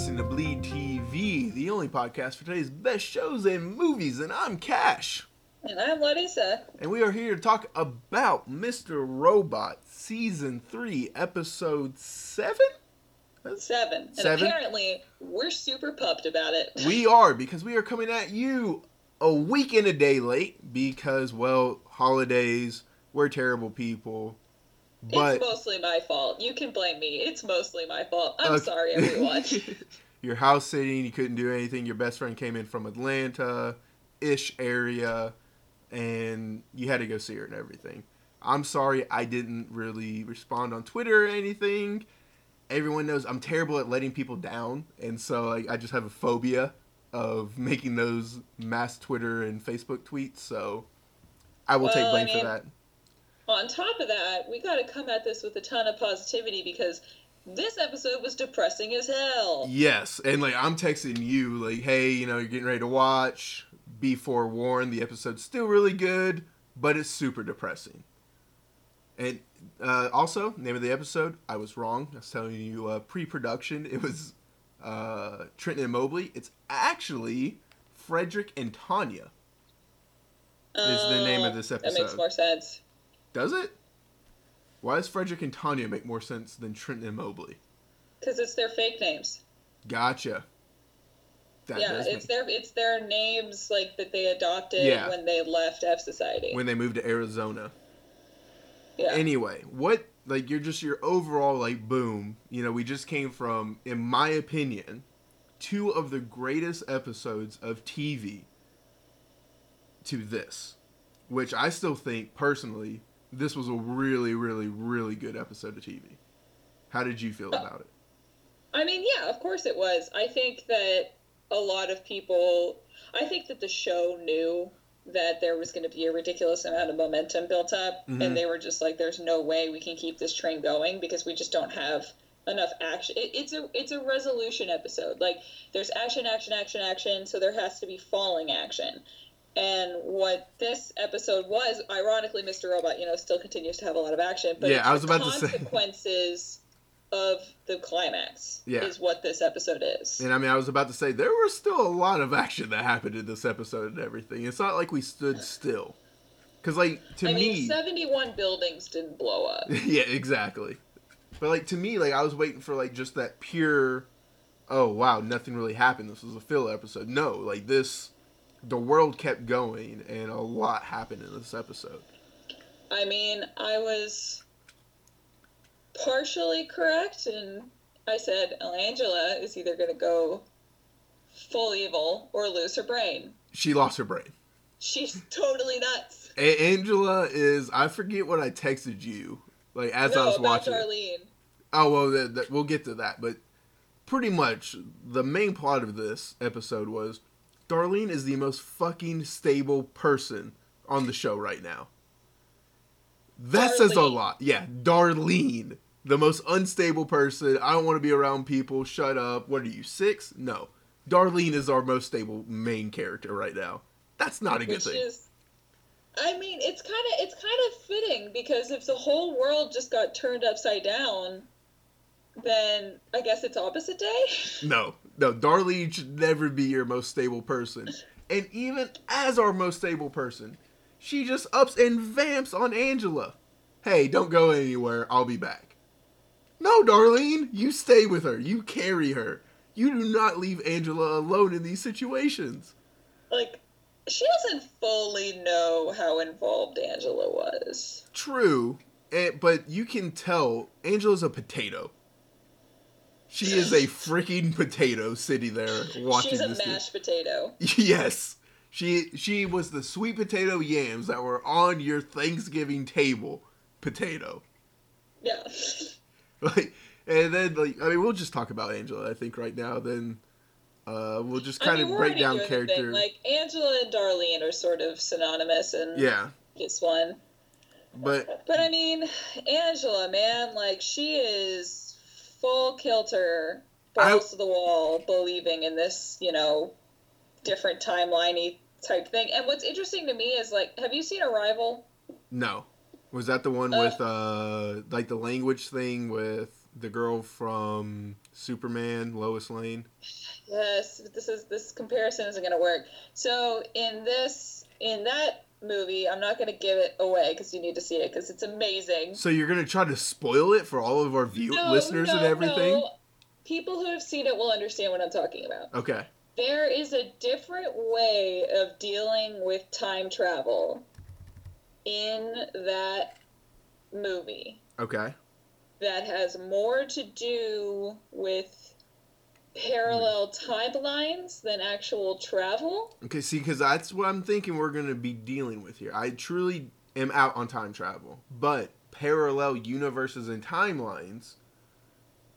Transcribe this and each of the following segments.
listening to Bleed TV, the only podcast for today's best shows and movies, and I'm Cash. And I'm Larissa. And we are here to talk about Mr. Robot Season 3, Episode 7? Seven. And Seven? apparently, we're super pumped about it. We are, because we are coming at you a week and a day late because, well, holidays, we're terrible people. But it's mostly my fault. You can blame me. It's mostly my fault. I'm Okay. sorry, everyone. You're house sitting, you couldn't do anything. Your best friend came in from Atlanta ish area, and you had to go see her and everything. I'm sorry I didn't really respond on Twitter or anything. Everyone knows I'm terrible at letting people down, and so like, I just have a phobia of making those mass Twitter and Facebook tweets. So I will take Well, I blame for that. On top of that, we got to come at this with a ton of positivity because this episode was depressing as hell. Yes, and like I'm texting you, like, hey, you know, you're getting ready to watch. Be forewarned, the episode's still really good, but it's super depressing. And uh, also, name of the episode, I was wrong. I was telling you uh, pre-production. It was uh, Trenton and Mobley. It's actually Frederick and Tanya. Is the name of this Uh, That makes more sense. Does it? Why does Frederick and Tanya make more sense than Trenton and Mobley? Because it's their fake names. Gotcha. That yeah, it's make- their it's their names like that they adopted Yeah. when they left F Society. when they moved to Arizona. yeah. Anyway, what like you're just your overall like boom. You know, we just came from, in my opinion, two of the greatest episodes of TV to this, which I still think personally this was a really, really, really good episode of TV. How did you feel about it? I mean, yeah, of course it was. I think that a lot of people, I think that the show knew that there was going to be a ridiculous amount of momentum built up, Mhm. and they were just like, "There's no way we can keep this train going because we just don't have enough action." It, it's a it's a resolution episode. Like, there's action, action, action, action, so there has to be falling action. And what this episode was, ironically, Mr. Robot, you know, still continues to have a lot of action, but Yeah, I was about to say. consequences of the climax Yeah. is what this episode is. And I mean, I was about to say there was still a lot of action that happened in this episode and everything. It's not like we stood still, because like to I me, mean, 71 buildings didn't blow up. yeah, exactly. But like to me, like I was waiting for like just that pure, oh wow, nothing really happened. This was a filler episode. No, like this, the world kept going and a lot happened in this episode. I mean, I was partially correct, and I said Angela is either going to go full evil or lose her brain. She lost her brain. She's totally nuts. A- Angela is. I forget what I texted you. Like as I was about watching. Darlene. Oh well, that, that, we'll get to that. But pretty much the main plot of this episode was Darlene is the most fucking stable person on the show right now. That says a lot. Yeah, Darlene, the most unstable person. I don't want to be around people. Shut up. What are you six? No, Darlene is our most stable main character right now. That's not a good which thing. is i mean it's kind of it's kind of fitting because if the whole world just got turned upside down then i guess it's opposite day No, no, Darlene should never be your most stable person. And even as our most stable person, she just ups and vamps on Angela. Hey, don't go anywhere. I'll be back. No, Darlene, you stay with her. You carry her. You do not leave Angela alone in these situations. like she doesn't fully know how involved angela was True, but you can tell Angela's a potato. She is a freaking potato sitting there watching she's a this. thing. mashed potato Yes. She she was the sweet potato yams that were on your Thanksgiving table potato. yeah Like and then like I mean we'll just talk about Angela I think right now then uh we'll just I kind mean, of break down doing the thing, character. like angela and darlene are sort of synonymous in yeah. this one But But I mean, Angela, man, like she is full kilter, balls to the wall, believing in this, you know, different timeliney type thing. And what's interesting to me is like, have you seen Arrival? no. Was that the one Uh, with uh like the language thing with the girl from Superman, Lois Lane. Yes, this is this comparison isn't going to work. So in this in that movie, I'm not going to give it away because you need to see it because it's amazing. So you're gonna try to spoil it for all of our view No, listeners and no, everything? no. People who have seen it will understand what I'm talking about. Okay. There is a different way of dealing with time travel in that movie Okay. that has more to do with parallel timelines than actual travel. Okay, see, because that's what I'm thinking we're going to be dealing with here. I truly am out on time travel, but parallel universes and timelines,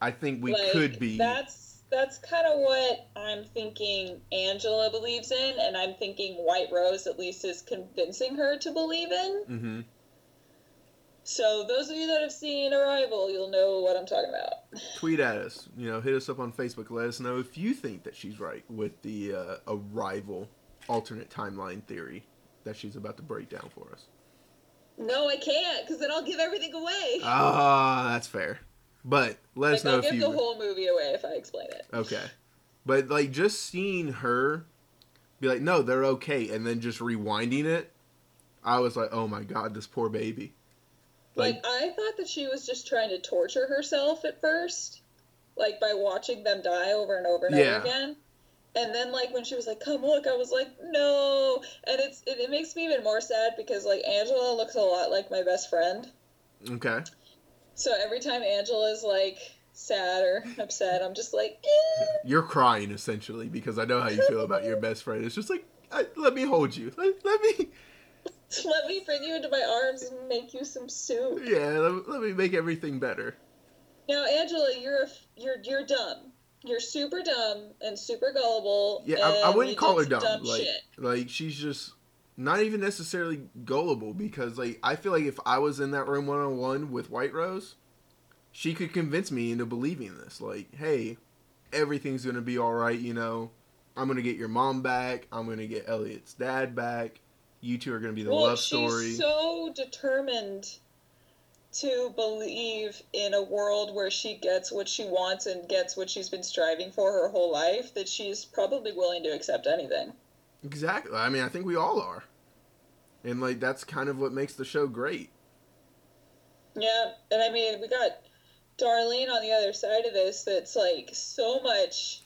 I think we Like, could be. That's that's kind of what I'm thinking Angela believes in, and I'm thinking White Rose at least is convincing her to believe in. hmm So those of you that have seen Arrival, you'll know what I'm talking about. Tweet at us. You know, hit us up on Facebook. Let us know if you think that she's right with the uh, arrival alternate timeline theory that she's about to break down for us. No, I can't, because then I'll give everything away. Ah, that's fair. But let us like, know I'll if give you. the whole movie away if I explain it. Okay. But like just seeing her be like, no, they're okay, and then just rewinding it, I was like, oh my god, this poor baby. Like, Like, I thought that she was just trying to torture herself at first, like by watching them die over and over and Yeah. over again. And then, like when she was like, "Come look," I was like, "No!" And it's it, it makes me even more sad because like Angela looks a lot like my best friend. okay. So every time Angela's like sad or upset, I'm just like, eh. You're crying essentially because I know how you feel about your best friend. It's just like, I, let me hold you. Let, let me, "Let me bring you into my arms and make you some soup." yeah, let, let me make everything better. Now, Angela, you're a, you're you're dumb. You're super dumb and super gullible. Yeah, I, I wouldn't call her did dumb. like, shit. like she's just not even necessarily gullible because like I feel like if I was in that room one on one with White Rose, she could convince me into believing this. Like, hey, everything's gonna be all right. You know, I'm gonna get your mom back. I'm gonna get Elliot's dad back. You two are gonna be the well, love she's story. so determined to believe in a world where she gets what she wants and gets what she's been striving for her whole life that she's probably willing to accept anything. Exactly. I mean, I think we all are. And like that's kind of what makes the show great. Yeah, and I mean, we got Darlene on the other side of this that's like so much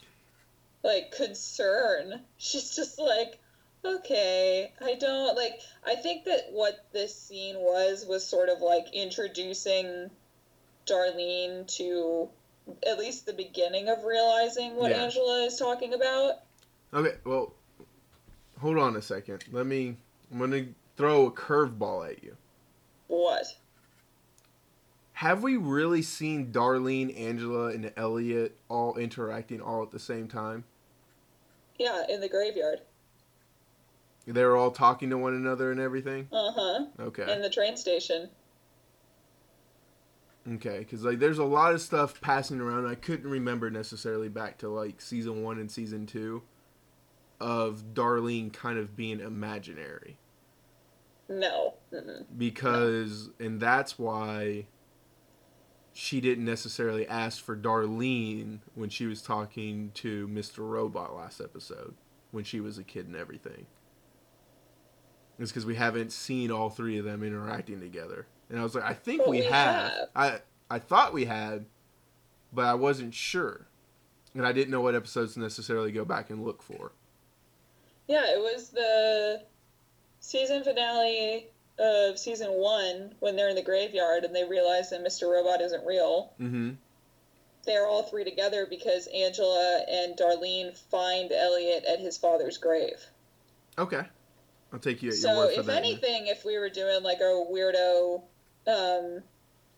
like concern. She's just like, okay, I don't like I think that what this scene was was sort of like introducing Darlene to at least the beginning of realizing what Yeah. Angela is talking about. Okay, well, hold on a second. Let me. I'm gonna throw a curveball at you. What? Have we really seen Darlene, Angela, and Elliot all interacting all at the same time? Yeah, in the graveyard. They were all talking to one another and everything. Uh huh. Okay, In the train station. okay, because like there's a lot of stuff passing around. I couldn't remember necessarily back to like season one and season two of Darlene kind of being imaginary. No. Mm-mm. because and that's why she didn't necessarily ask for Darlene when she was talking to Mr. Robot last episode when she was a kid and everything. It's because we haven't seen all three of them interacting together, and I was like, I think we, we have. have. I I thought we had, but I wasn't sure, and I didn't know what episodes to necessarily go back and look for. Yeah, it was the season finale of season one when they're in the graveyard and they realize that Mr. Robot isn't real. Mm-hmm. They're all three together because Angela and Darlene find Elliot at his father's grave. Okay, I'll take you at your So, word for if that. anything, if we were doing like a weirdo, um,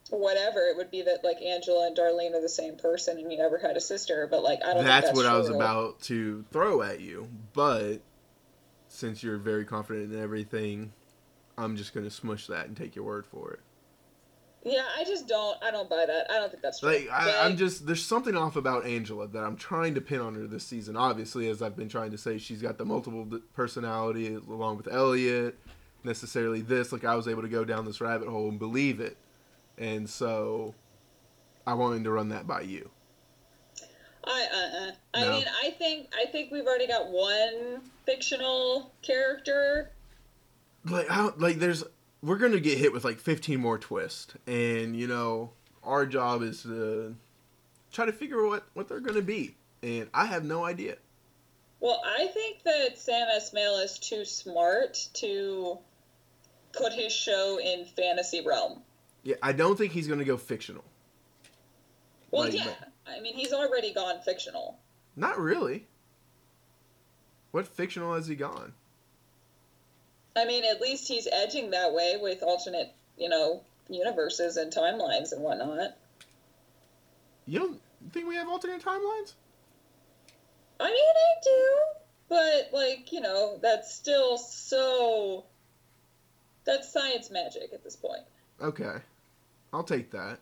whatever, it would be that like Angela and Darlene are the same person and you never had a sister. But like, I don't. that's, think that's what I was about to throw at you. But since you're very confident in everything, I'm just gonna smush that and take your word for it. Yeah, I just don't. I don't buy that. I don't think that's true. Like I, I'm just there's something off about Angela that I'm trying to pin on her this season. Obviously, as I've been trying to say, she's got the multiple personality along with Elliot. Necessarily this, like I was able to go down this rabbit hole and believe it, and so I wanted to run that by you. I uh, uh. I No. mean, I think I think we've already got one fictional character. Like, I don't, like there's we're gonna get hit with like 15 more twists, and you know our job is to try to figure what what they're gonna be, and I have no idea. Well, I think that Sam Esmail is too smart to put his show in fantasy realm. Yeah, I don't think he's gonna go fictional. Well, Like, yeah. I mean, he's already gone fictional. Not really. What fictional has he gone? I mean, at least he's edging that way with alternate, you know, universes and timelines and whatnot. You don't think we have alternate timelines? I mean, I do, but like, you know, that's still so. That's science magic at this point. Okay, I'll take that.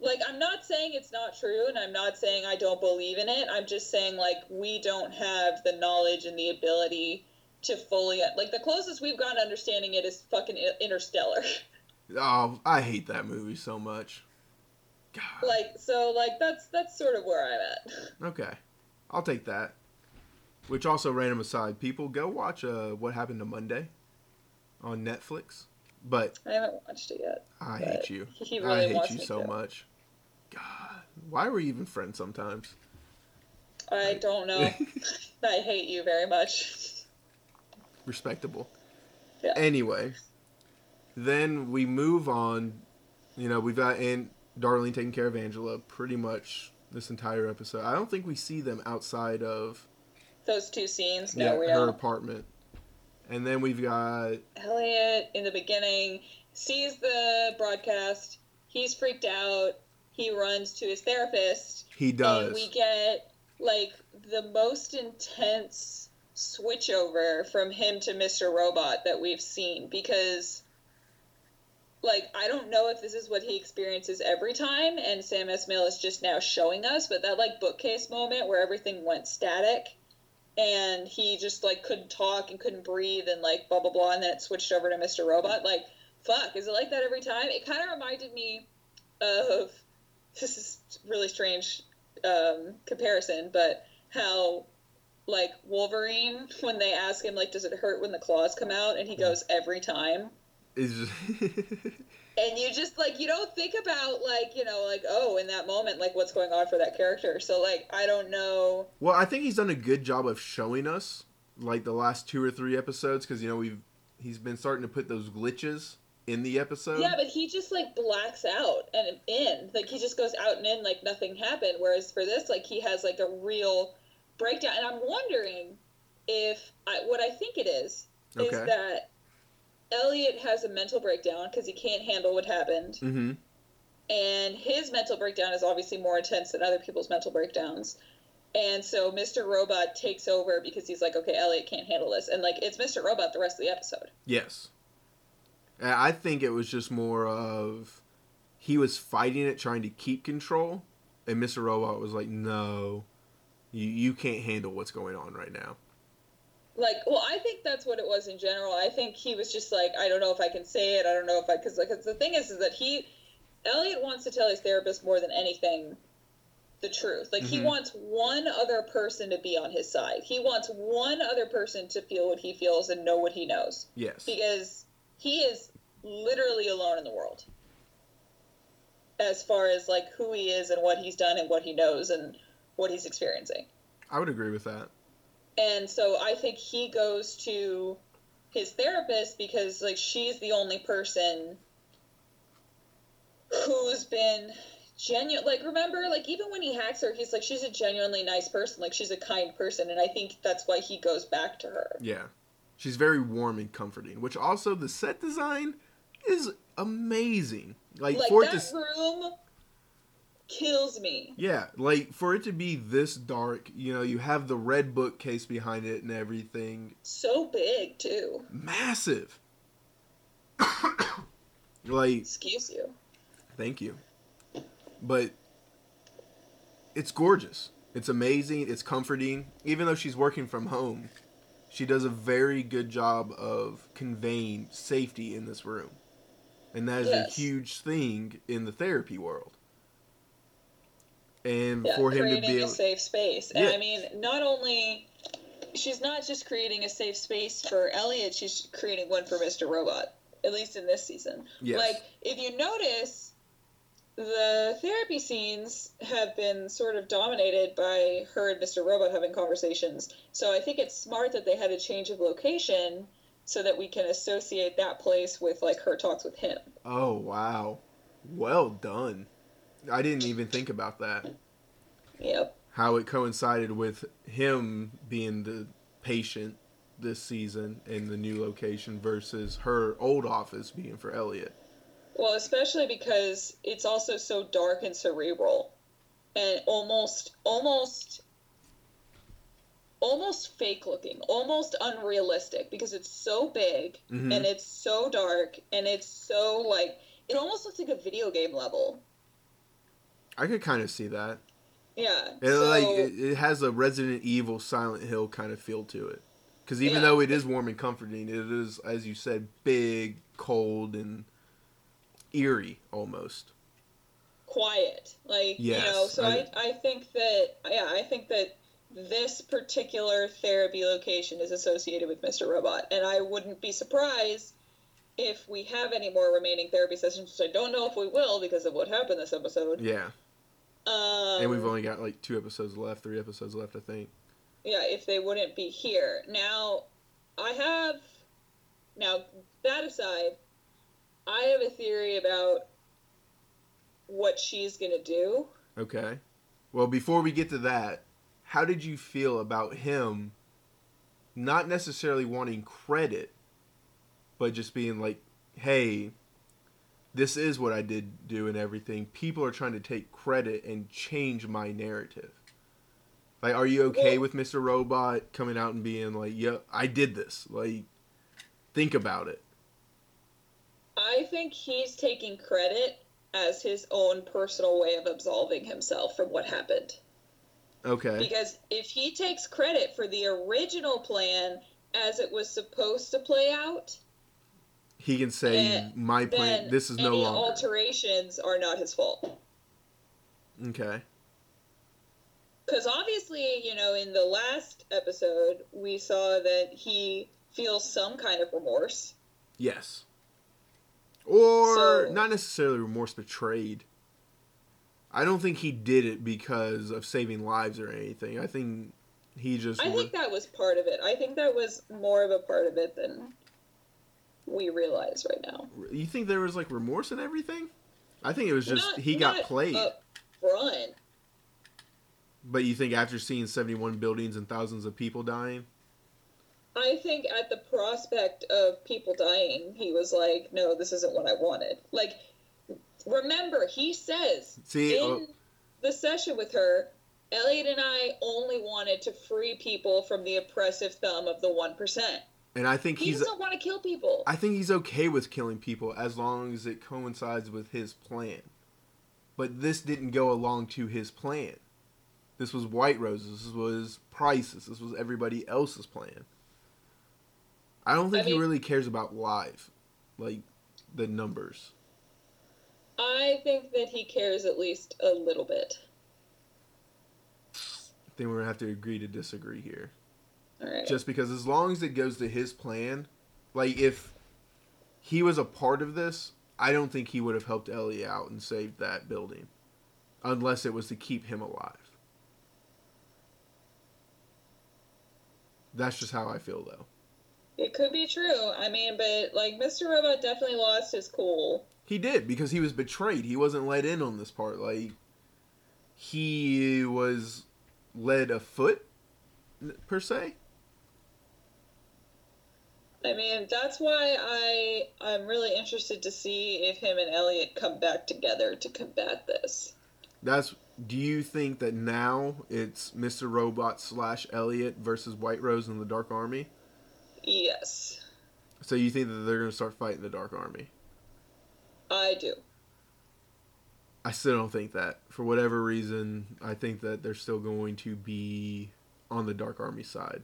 Like, I'm not saying it's not true, and I'm not saying I don't believe in it. I'm just saying, like, we don't have the knowledge and the ability to fully. Like, the closest we've gotten to understanding it is fucking Interstellar. Oh, I hate that movie so much. God. like, so, like, that's that's sort of where I'm at. Okay, I'll take that. Which also, random aside, people go watch uh, what happened to Monday on Netflix. But I haven't watched it yet. I hate you. He I hate you so to. much. God, why are we even friends sometimes? I don't know. I hate you very much. Respectable. Yeah. Anyway, then we move on. You know, we've got and Darlene taking care of Angela pretty much this entire episode. I don't think we see them outside of Those two scenes, no, yeah, we her don't. apartment. And then we've got Elliot in the beginning sees the broadcast. He's freaked out. He runs to his therapist. he does. And we get like the most intense switchover from him to Mr. Robot that we've seen because like I don't know if this is what he experiences every time and Sam Esmail is just now showing us, but that like bookcase moment where everything went static and he just like couldn't talk and couldn't breathe and like blah blah blah and then it switched over to Mr. Robot like fuck is it like that every time it kind of reminded me of this is really strange um, comparison but how like Wolverine when they ask him like does it hurt when the claws come out and he goes every time and you just like you don't think about like you know like oh in that moment like what's going on for that character so like I don't know well, I think he's done a good job of showing us like the last two or three episodes because you know we've he's been starting to put those glitches in the episode. Yeah, but he just like blacks out and in. Like he just goes out and in like nothing happened. Whereas for this, like he has like a real breakdown. And I'm wondering if I, what I think it is is that Elliot has a mental breakdown because he can't handle what happened, mm-hmm. and his mental breakdown is obviously more intense than other people's mental breakdowns. And so Mr. Robot takes over because he's like, okay, Elliot can't handle this, and like it's Mr. Robot the rest of the episode. Yes. I think it was just more of he was fighting it, trying to keep control, and Mr. Robot was like, "No, you you can't handle what's going on right now." like well i think that's what it was in general i think he was just like i don't know if i can say it i don't know if i because like 'cause the thing is is that he elliot wants to tell his therapist more than anything the truth like he Mhm. wants one other person to be on his side he wants one other person to feel what he feels and know what he knows Yes. because he is literally alone in the world as far as like who he is and what he's done and what he knows and what he's experiencing I would agree with that. and so I think he goes to his therapist because like she's the only person who's been genuine like remember like even when he hacks her he's like she's a genuinely nice person like she's a kind person and I think that's why he goes back to her. Yeah. She's very warm and comforting, which also the set design is amazing. Like, Like for that to s- room kills me. Yeah, like for it to be this dark, you know, you have the red bookcase behind it and everything. So big too. Massive. like Excuse you. Thank you. But it's gorgeous. It's amazing. It's comforting. Even though she's working from home, she does a very good job of conveying safety in this room. And that is Yes. a huge thing in the therapy world. And yeah, for him to be a safe space. And Yeah. I mean, not only she's not just creating a safe space for Elliot, she's creating one for Mr. Robot. At least in this season. Yes. Like if you notice, the therapy scenes have been sort of dominated by her and Mr. Robot having conversations. So I think it's smart that they had a change of location so that we can associate that place with like her talks with him. oh wow, well done. I didn't even think about that. Yep. How it coincided with him being the patient this season in the new location versus her old office being for Elliot. Well, especially because it's also so dark and cerebral and almost almost almost fake looking, almost unrealistic because it's so big Mhm. and it's so dark and it's so like it almost looks like a video game level. I could kind of see that. Yeah. It so, like it, it has a Resident Evil Silent Hill kind of feel to it. Because even Yeah. though it is warm and comforting, it is, as you said, big, cold, and eerie almost. quiet. Like you know, so I- I, I think that yeah, I think that this particular therapy location is associated with Mr. Robot. And I wouldn't be surprised if we have any more remaining therapy sessions, which I don't know if we will because of what happened this episode. Yeah, Um, and we've only got like two episodes left, three episodes left, I think. yeah, if they wouldn't be here. Now, I have now that aside, I have a theory about what she's gonna do. Okay. Well, before we get to that, how did you feel about him not necessarily wanting credit, but just being like, hey, this is what I did do and everything. People are trying to take credit and change my narrative. Like, are you okay with Mr. Robot coming out and being like, yeah, I did this? Like, think about it. I think he's taking credit as his own personal way of absolving himself from what happened. Okay. Because if he takes credit for the original plan as it was supposed to play out, He can say, my plan, this is no longer. alterations are not his fault. okay. Because obviously, you know, in the last episode, we saw that he feels some kind of remorse. Yes. Or So- not necessarily remorse betrayed. I don't think he did it because of saving lives or anything. I think he just I think that was part of it. I think that was more of a part of it than we realize right now. You think there was like remorse and everything? I think it was just Not- he got played. front. But you think after seeing 71 buildings and thousands of people dying? I think at the prospect of people dying, he was like, "No, this isn't what I wanted." Like, remember, he says See, in oh, the session with her, Elliot and I only wanted to free people from the oppressive thumb of the one percent. And I think He he's doesn't want to kill people. I think he's okay with killing people as long as it coincides with his plan. But this didn't go along to his plan. This was White Roses. This was Price's. This was everybody else's plan. I don't think I he really cares about live, like the numbers. I think that he cares at least a little bit. I think we're gonna have to agree to disagree here. Right. Just because as long as it goes to his plan, like if he was a part of this, I don't think he would have helped Ellie out and saved that building, unless it was to keep him alive. That's just how I feel, though. it could be true. I mean, but like Mr. Robot definitely lost his cool. He did because he was betrayed. He wasn't let in on this part. Like he was led afoot, per se. I mean, that's why I I'm really interested to see if him and Elliot come back together to combat this. That's. Do you think that now it's Mr. Robot slash Elliot versus White Rose and the Dark Army? Yes, So you think that they're gonna start fighting the Dark Army? I do. I still don't think that. For whatever reason, I think that they're still going to be on the Dark Army side.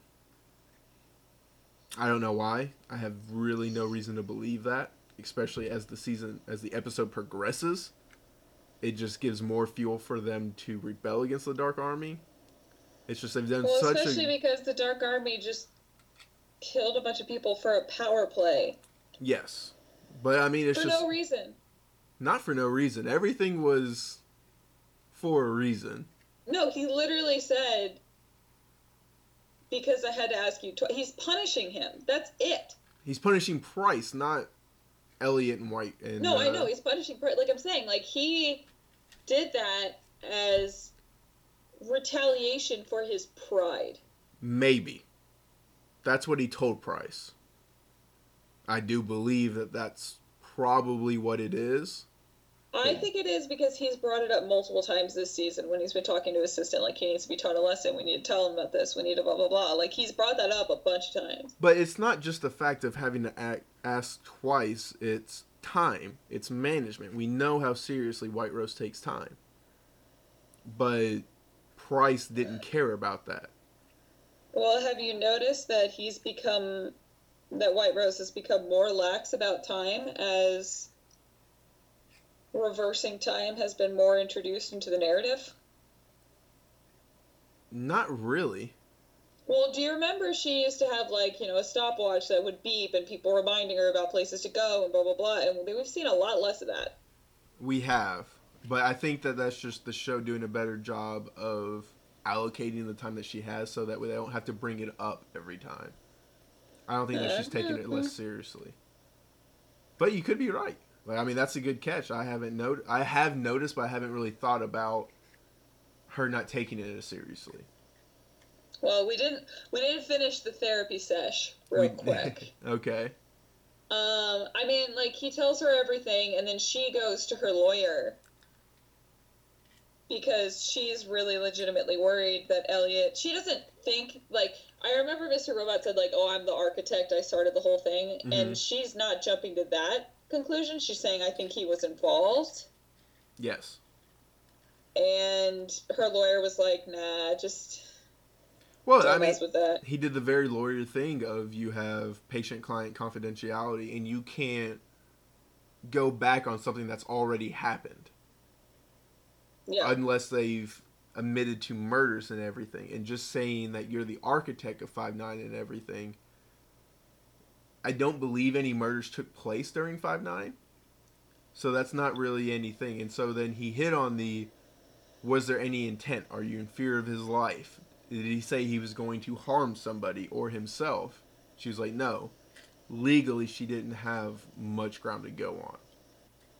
I don't know why. I have really no reason to believe that, especially as the season as the episode progresses. it just gives more fuel for them to rebel against the Dark Army. It's just they've done Well, such especially a because the Dark Army just killed a bunch of people for a power play yes, but I mean it's for just no reason. not for no reason. Everything was for a reason. No, he literally said, "Because I had to ask you." Tw-. He's punishing him. That's it. He's punishing Price, not Elliot and White. And, No, I uh, know he's punishing. Price. Like I'm saying, like he did that as retaliation for his pride. Maybe. That's what he told Price. I do believe that that's probably what it is. I think it is because he's brought it up multiple times this season when he's been talking to his assistant, like he needs to be taught a lesson. We need to tell him about this. We need to blah blah blah. Like he's brought that up a bunch of times. But it's not just the fact of having to act, ask twice, it's time, it's management. We know how seriously White Rose takes time. But Price didn't care about that. Well, have you noticed that he's become that White Rose has become more lax about time as reversing time has been more introduced into the narrative? Not really. Well, do you remember she used to have like, you know, a stopwatch that would beep and people reminding her about places to go and blah blah blah and we've seen a lot less of that. We have. But I think that that's just the show doing a better job of allocating the time that she has so that way they don't have to bring it up every time. I don't think that she's uh, taking it less seriously. But you could be right. Like I mean that's a good catch. I haven't not- I have noticed but I haven't really thought about her not taking it as seriously. Well, we didn't we didn't finish the therapy sesh real We- quick. okay. Um, I mean, like he tells her everything, and then she goes to her lawyer because she's really legitimately worried that Elliot. She doesn't think like I remember Mr. Robot said like, "Oh, I'm the architect. I started the whole thing," Mhm. and she's not jumping to that conclusion. She's saying, "I think he was involved," Yes. and her lawyer was like, "Nah, just Well, I mean mess with that." he did the very lawyer thing of you have patient client confidentiality and you can't go back on something that's already happened Yeah, unless they've admitted to murders and everything and just saying that you're the architect of 5-9 and everything i don't believe any murders took place during 5-9 so that's not really anything. And so then he hit on the was there any intent? Are you in fear of his life? Did he say he was going to harm somebody or himself? She was like no. Legally she didn't have much ground to go on.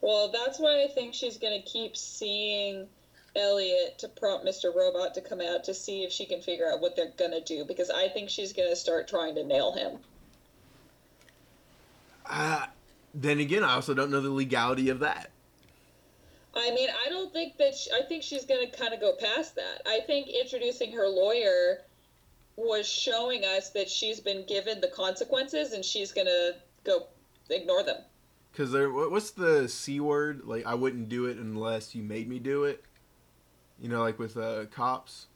Well, that's why I think she's going to keep seeing Elliot to prompt Mr. Robot to come out to see if she can figure out what they're going to do because I think she's going to start trying to nail him. Uh, then again i also don't know the legality of that I mean, I don't think that she, I think she's going to kind of go past that. I think introducing her lawyer was showing us that she's been given the consequences and she's going to go ignore them. Because there, what's the c word? Like, I wouldn't do it unless you made me do it. You know, like with uh, cops.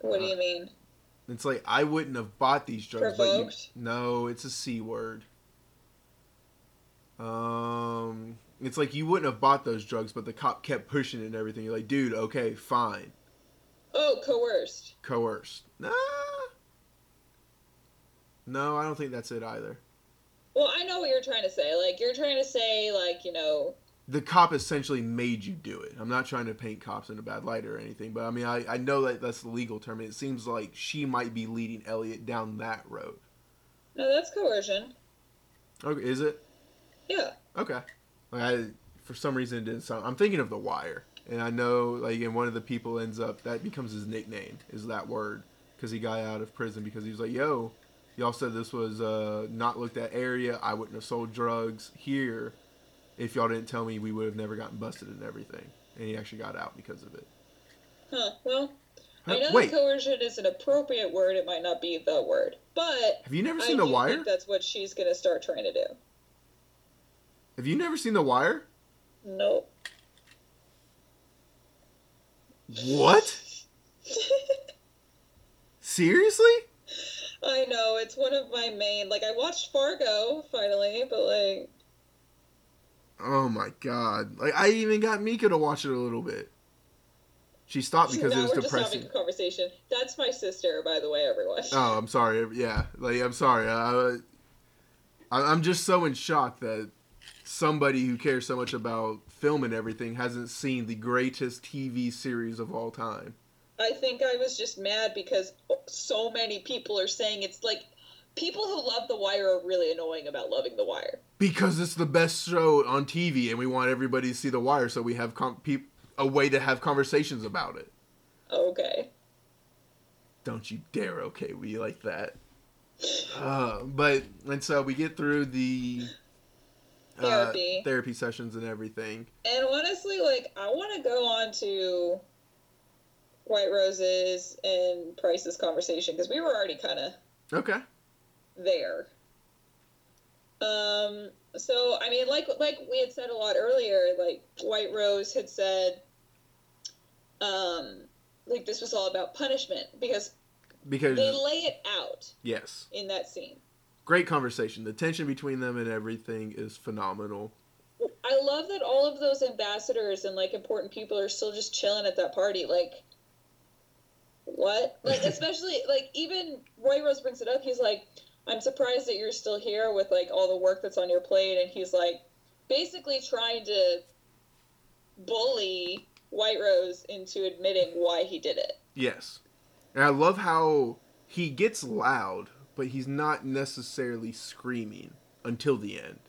What do Uh, you mean? It's like I wouldn't have bought these drugs, but you, no, it's a c word. Um, it's like you wouldn't have bought those drugs, but the cop kept pushing it and everything. You're like, dude, okay, fine, Oh, coerced. coerced. Nah. No, I don't think that's it either. Well, I know what you're trying to say. Like you're trying to say like, you know, the cop essentially made you do it. I'm not trying to paint cops in a bad light or anything, but I mean, I, I know that that's the legal term. And it seems like she might be leading Elliot down that road. no, that's coercion. Okay, is it? Yeah. Okay. Like I, for some reason, it didn't sound. I'm thinking of The Wire, and I know, like, and one of the people ends up that becomes his nickname is that word because he got out of prison because he was like, "Yo, y'all said this was uh, not looked at area. I wouldn't have sold drugs here if y'all didn't tell me. We would have never gotten busted and everything." And he actually got out because of it. Huh. Well, I know Wait, that coercion is an appropriate word. It might not be the word, but have you never seen do The Wire? think that's what she's gonna start trying to do. Have you never seen The Wire? Nope. What? Seriously? I know it's one of my main. Like I watched Fargo finally, but like Oh my god! Like I even got Mika to watch it a little bit. She stopped because now it was we're depressing. just having a conversation. That's my sister, by the way, everyone. Oh, I'm sorry. Yeah, like I'm sorry. Uh, I, I'm just so in shock that somebody who cares so much about film and everything hasn't seen the greatest TV series of all time. I think I was just mad because so many people are saying it's like people who love The Wire are really annoying about loving The Wire. Because it's the best show on TV, and we want everybody to see The Wire, so we have com- peop- a way to have conversations about it. Okay. Don't you dare okay we like that. Uh, but and so we get through the uh, Therapy. therapy sessions and everything. And honestly, like I want to go on to White Roses and Price's conversation because we were already kind of Okay. There. Um. So I mean, like like we had said a lot earlier, like White Rose had said, um, like this was all about punishment because Because they lay it out yes, in that scene. great conversation. The tension between them and everything is phenomenal. I love that all of those ambassadors and like important people are still just chilling at that party. Like, what? Like, especially like even White Rose brings it up. He's like, "I'm surprised that you're still here with like all the work that's on your plate," and he's like, basically trying to bully White Rose into admitting why he did it. Yes. And I love how he gets loud, but he's not necessarily screaming until the end.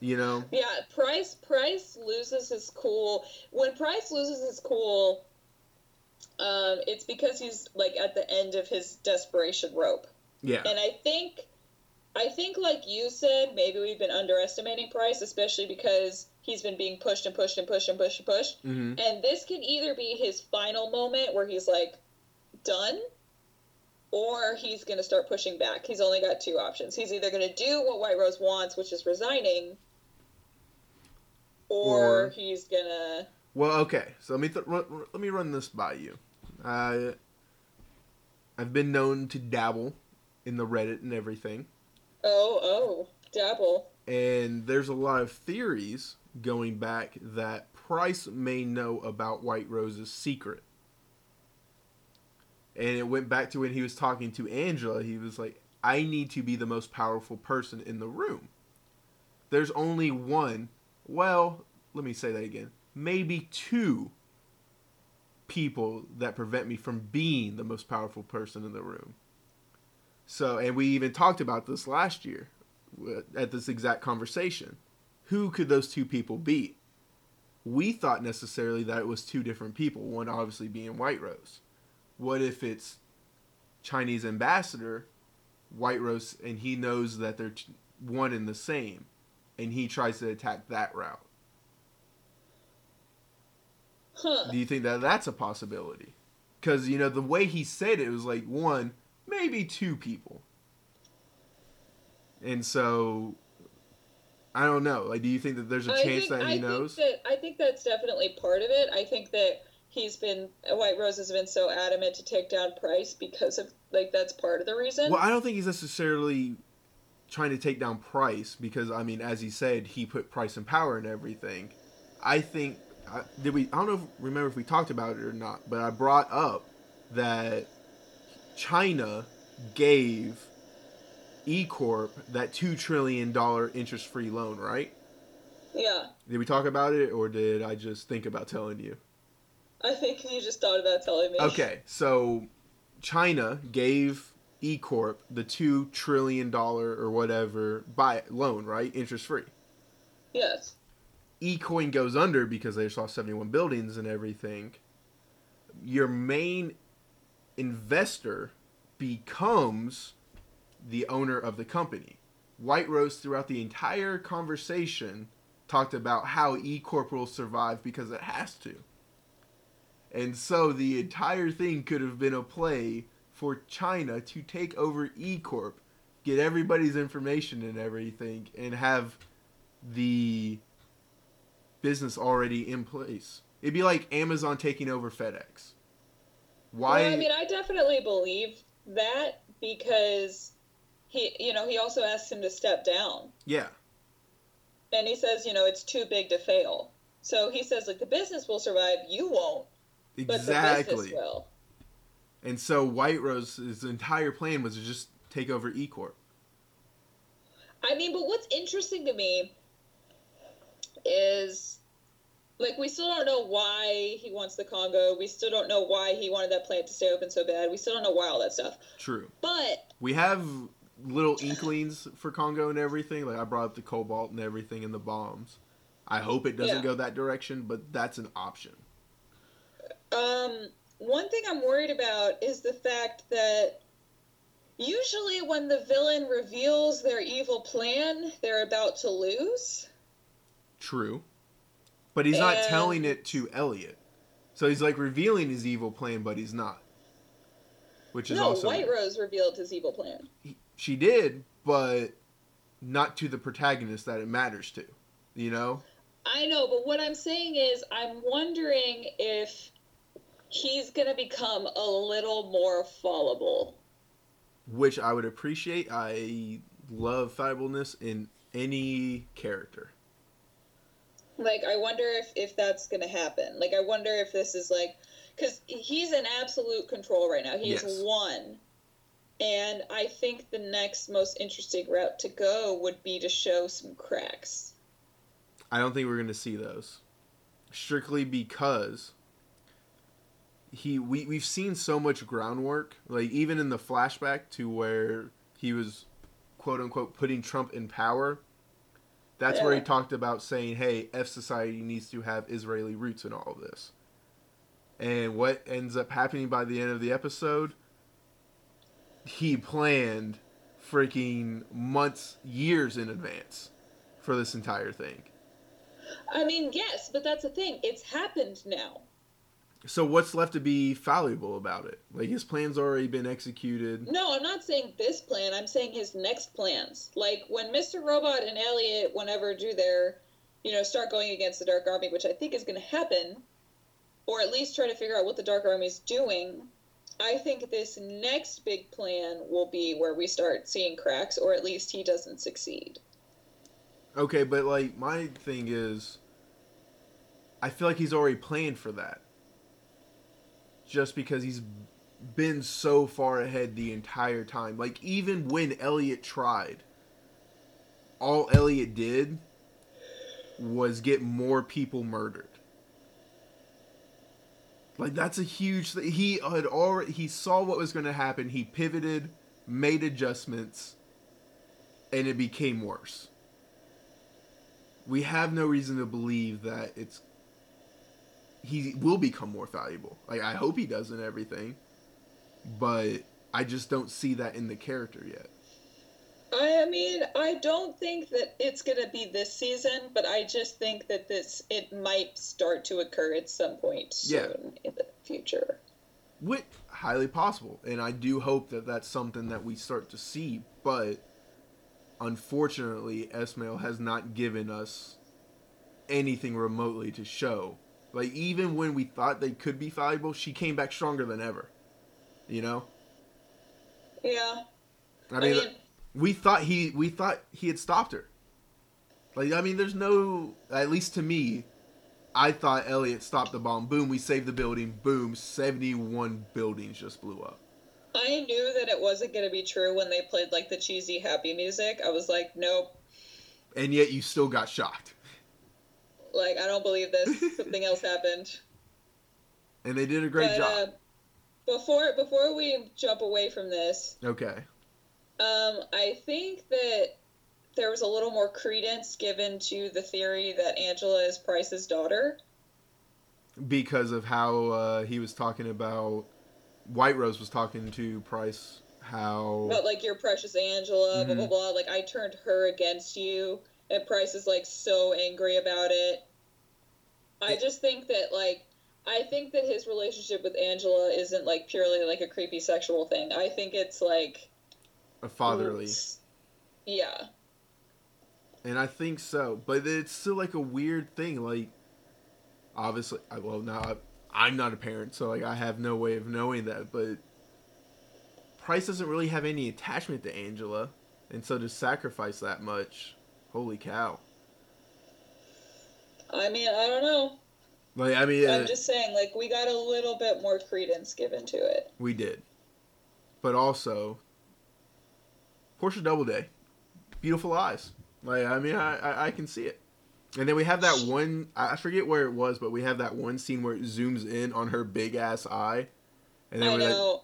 You know? Yeah, Price Price loses his cool. When Price loses his cool, um, it's because he's like at the end of his desperation rope. Yeah. And I think, I think like you said, maybe we've been underestimating Price, especially because he's been being pushed and pushed and pushed and pushed and pushed. hmm And this can either be his final moment where he's like done, or he's gonna start pushing back. He's only got two options. He's either gonna do what White Rose wants, which is resigning, or, Or- he's gonna. Well, okay. So let me th- run, let me run this by you. Uh, I've been known to dabble in the Reddit and everything, Oh, oh, dabble. and there's a lot of theories going back that Price may know about White Rose's secret. And it went back to when he was talking to Angela. He was like, I need to be the most powerful person in the room. There's only one, well, let me say that again. Maybe two people that prevent me from being the most powerful person in the room. So, and we even talked about this last year at this exact conversation. Who could those two people be? We thought necessarily that it was two different people, one obviously being White Rose. What if it's Chinese ambassador, White Rose, and he knows that they're one and the same, and he tries to attack that route? Huh. Do you think that that's a possibility? Because you know the way he said it was like one, maybe two people, and so I don't know. Like, do you think that there's a chance think, that he I knows? Think that, I think that's definitely part of it. I think that he's been White Rose has been so adamant to take down Price because of like that's part of the reason. Well, I don't think he's necessarily trying to take down Price because I mean, as he said, he put Price in power and everything. I think I- did we? I don't know. If, remember if we talked about it or not, but I brought up that China gave E Corp that two trillion dollar interest free loan, right? yeah, Did we talk about it, or did I just think about telling you? I think you just thought about telling me. Okay, so China gave E Corp the two trillion dollar or whatever buy loan, right? Interest free. Yes. ecoin goes under because they just lost 71 buildings and everything, your main investor becomes the owner of the company. White Rose, throughout the entire conversation, talked about how E Corp will survive because it has to. And so the entire thing could have been a play for China to take over E Corp, get everybody's information and everything, and have the business already in place. It'd be like Amazon taking over FedEx. Why? Well, I mean, I definitely believe that because he, you know, he also asked him to step down. yeah. and he says, you know, it's too big to fail. So he says, like, the business will survive, you won't, Exactly. And so White Rose's entire plan was to just take over E Corp. I mean, but what's interesting to me is like we still don't know why he wants the Congo. We still don't know why he wanted that plant to stay open so bad. We still don't know why all that stuff. True. But We have little inklings for Congo and everything. Like I brought up the cobalt and everything and the bombs. I hope it doesn't Yeah. go that direction, but that's an option. um, one thing I'm worried about is the fact that usually when the villain reveals their evil plan, they're about to lose. True. But he's not And- telling it to Elliot. So he's like revealing his evil plan, but he's not. Which is no, also White Rose revealed his evil plan. she did, but not to the protagonist that it matters to. You know? I know, but what I'm saying is, I'm wondering if he's gonna become a little more fallible. Which I would appreciate. I love fallibility in any character. Like, I wonder if if that's gonna happen. Like, I wonder if this is like, because he's in absolute control right now. He's Yes. one, and I think the next most interesting route to go would be to show some cracks. I don't think we're going to see those. Strictly because he we we've seen so much groundwork, like even in the flashback to where he was quote unquote putting Trump in power. That's where he talked about saying, "Hey, F society needs to have Israeli roots in all of this." And what ends up happening by the end of the episode, he planned freaking months, years in advance for this entire thing. I mean, yes, but that's the thing. It's happened now. So what's left to be fallible about it? Like his plan's already been executed. No, I'm not saying this plan. I'm saying his next plans. Like when Mr. Robot and Elliot, whenever do their, you know, start going against the Dark Army, which I think is going to happen, or at least try to figure out what the Dark Army is doing. I think this next big plan will be where we start seeing cracks, or at least he doesn't succeed. Okay, but like my thing is I feel like he's already planned for that. Just because he's been so far ahead the entire time. Like even when Elliot tried, all Elliot did was get more people murdered. Like that's a huge thing. He had already he saw what was going to happen. He pivoted, made adjustments, and it became worse. We have no reason to believe that it's he will become more valuable. Like I hope he does and everything, but I just don't see that in the character yet. I mean, I don't think that it's going to be this season, but I just think that this it might start to occur at some point soon Yeah. in the future. Which highly possible, and I do hope that that's something that we start to see. But unfortunately, Esmail has not given us anything remotely to show. Like even when we thought they could be valuable, she came back stronger than ever. You know, Yeah. I mean, we thought he we thought he had stopped her. Like I mean, there's no at least to me, I thought Elliot stopped the bomb. Boom, we saved the building. Boom, seventy one buildings just blew up. I knew that it wasn't going to be true when they played like the cheesy happy music. I was like, nope. and yet you still got shocked. Like, I don't believe this. Something else happened. And they did a great but, job. Uh, before before we jump away from this, okay. um, I think that there was a little more credence given to the theory that Angela is Price's daughter. Because of how uh, he was talking about White Rose was talking to Price how About like your precious Angela, blah blah Mhm. blah. Like I turned her against you, and Price is like so angry about it. I just think that like I think that his relationship with Angela isn't like purely like a creepy sexual thing. I think it's like a fatherly. Yeah. And I think so, but it's still like a weird thing. Like, obviously, I well now I, I'm not a parent, so like I have no way of knowing that. But Price doesn't really have any attachment to Angela, and so to sacrifice that much, holy cow! I mean, I don't know. Like I mean, I'm uh, just saying, like, we got a little bit more credence given to it. we did, but also Portia Doubleday, beautiful eyes. Like I mean, I, I I can see it. And then we have that one. I forget where it was, but we have that one scene where it zooms in on her big ass eye, and then I we're like, know.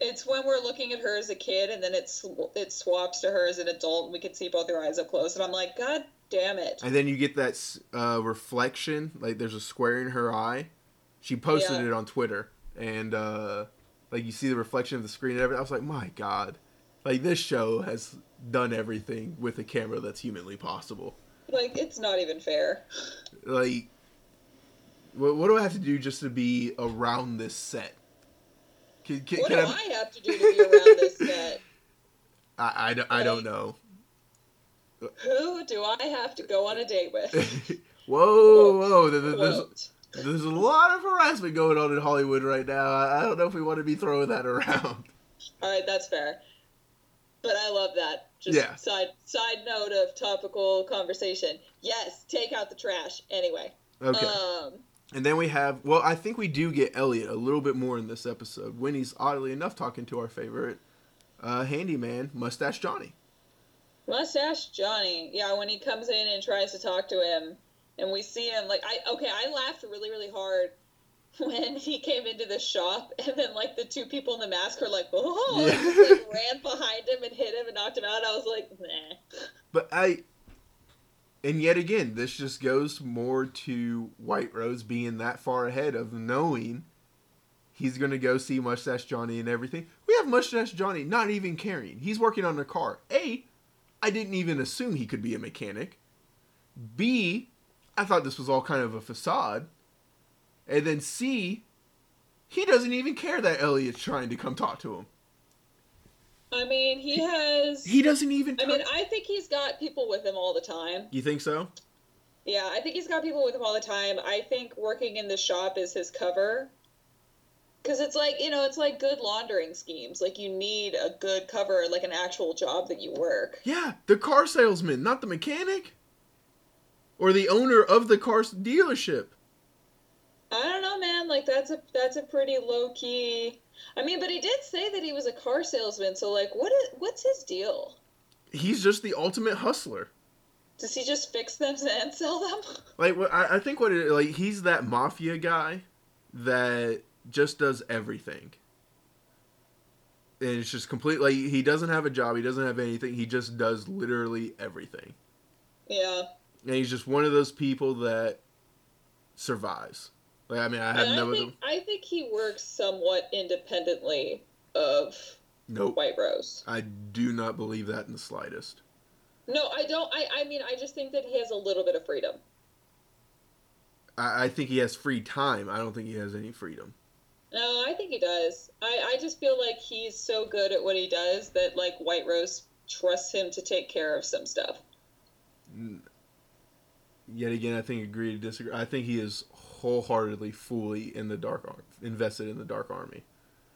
It's when we're looking at her as a kid, and then it sw- it swaps to her as an adult, and we can see both her eyes up close, and I'm like, God damn it! And then you get that uh, reflection, like there's a square in her eye. She posted Yeah. it on Twitter, and uh, like you see the reflection of the screen and everything. I was like, my god, like this show has done everything with a camera that's humanly possible. Like, it's not even fair. Like, what, what do I have to do just to be around this set? Can, can, What can do I, I have to do to be around this set? I, I, don't- I don't know. Who do I have to go on a date with? whoa, whoa, there- there- there's, Quote. There's a lot of harassment going on in Hollywood right now. I I don't know if we want to be throwing that around. All right, that's fair. But I love that. Just Yeah. side side note of topical conversation. Yes, take out the trash. Anyway. Okay. Um. And then we have, well, I think we do get Elliot a little bit more in this episode when he's oddly enough talking to our favorite uh, handyman, Mustache Johnny. Mustache Johnny. Yeah, when he comes in and tries to talk to him, and we see him like I okay, I laughed really really hard when he came into the shop, and then like the two people in the mask were like, oh, and Yeah. just, like ran behind him and hit him and knocked him out. I was like, nah. But I, and yet again, this just goes more to White Rose being that far ahead of knowing he's going to go see Mustache Johnny and everything. We have Mustache Johnny not even caring. He's working on a car. A, I didn't even assume he could be a mechanic. B, I thought this was all kind of a facade. And then C, he doesn't even care that Elliot's trying to come talk to him. I mean, he has. He doesn't even. I mean, I think he's got people with him all the time. you think so? Yeah, I think he's got people with him all the time. I think working in the shop is his cover. Because it's like, you know, it's like good laundering schemes. Like, you need a good cover, like an actual job that you work. Yeah, the car salesman, not the mechanic. Or the owner of the car dealership. I don't know, man. Like, that's a that's a pretty low key. I mean, but he did say that he was a car salesman. So, like, what is what's his deal? He's just the ultimate hustler. Does he just fix them and sell them? Like, what I, I think what it like he's that mafia guy that just does everything. And it's just complete like he doesn't have a job, he doesn't have anything, he just does literally everything. yeah. And he's just one of those people that survives. Like I mean, I have And no I think I think he works somewhat independently of Nope. White Rose. I do not believe that in the slightest. No, I don't. I, I mean, I just think that he has a little bit of freedom. I, I think he has free time. I don't think he has any freedom. No, I think he does. I, I just feel like he's so good at what he does that, like, White Rose trusts him to take care of some stuff. Yet again, I think agree to disagree. I think he is wholeheartedly, fully in the dark arm, invested in the dark army.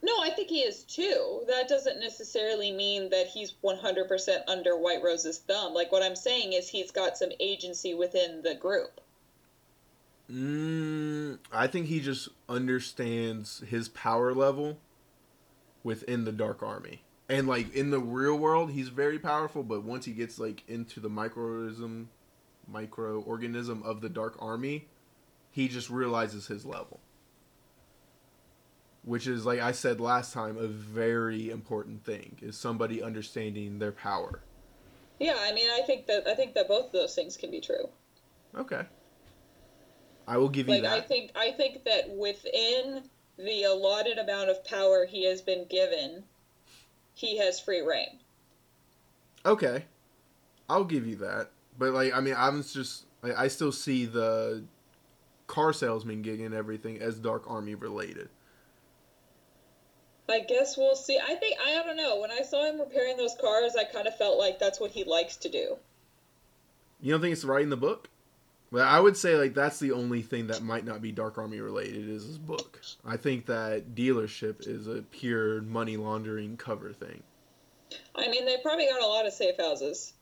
No, I think he is too. That doesn't necessarily mean that he's 100% under White Rose's thumb. Like, what I'm saying is he's got some agency within the group. Mm, I think he just understands his power level within the dark army. And like in the real world, he's very powerful, but once he gets like into the microism microorganism of the dark army, he just realizes his level. Which is like I said last time, a very important thing is somebody understanding their power. Yeah, I mean, I think that I think that both of those things can be true. Okay. I will give you like that. I think I think that within the allotted amount of power he has been given, he has free reign. Okay, I'll give you that. But like, I mean, I'm just like, I still see the car salesman gig and everything as Dark Army related. I guess we'll see. I think I don't know. When I saw him repairing those cars, I kind of felt like that's what he likes to do. You don't think it's right in the book? But I would say like that's the only thing that might not be Dark Army related is his book. I think that dealership is a pure money laundering cover thing. I mean, they probably got a lot of safe houses,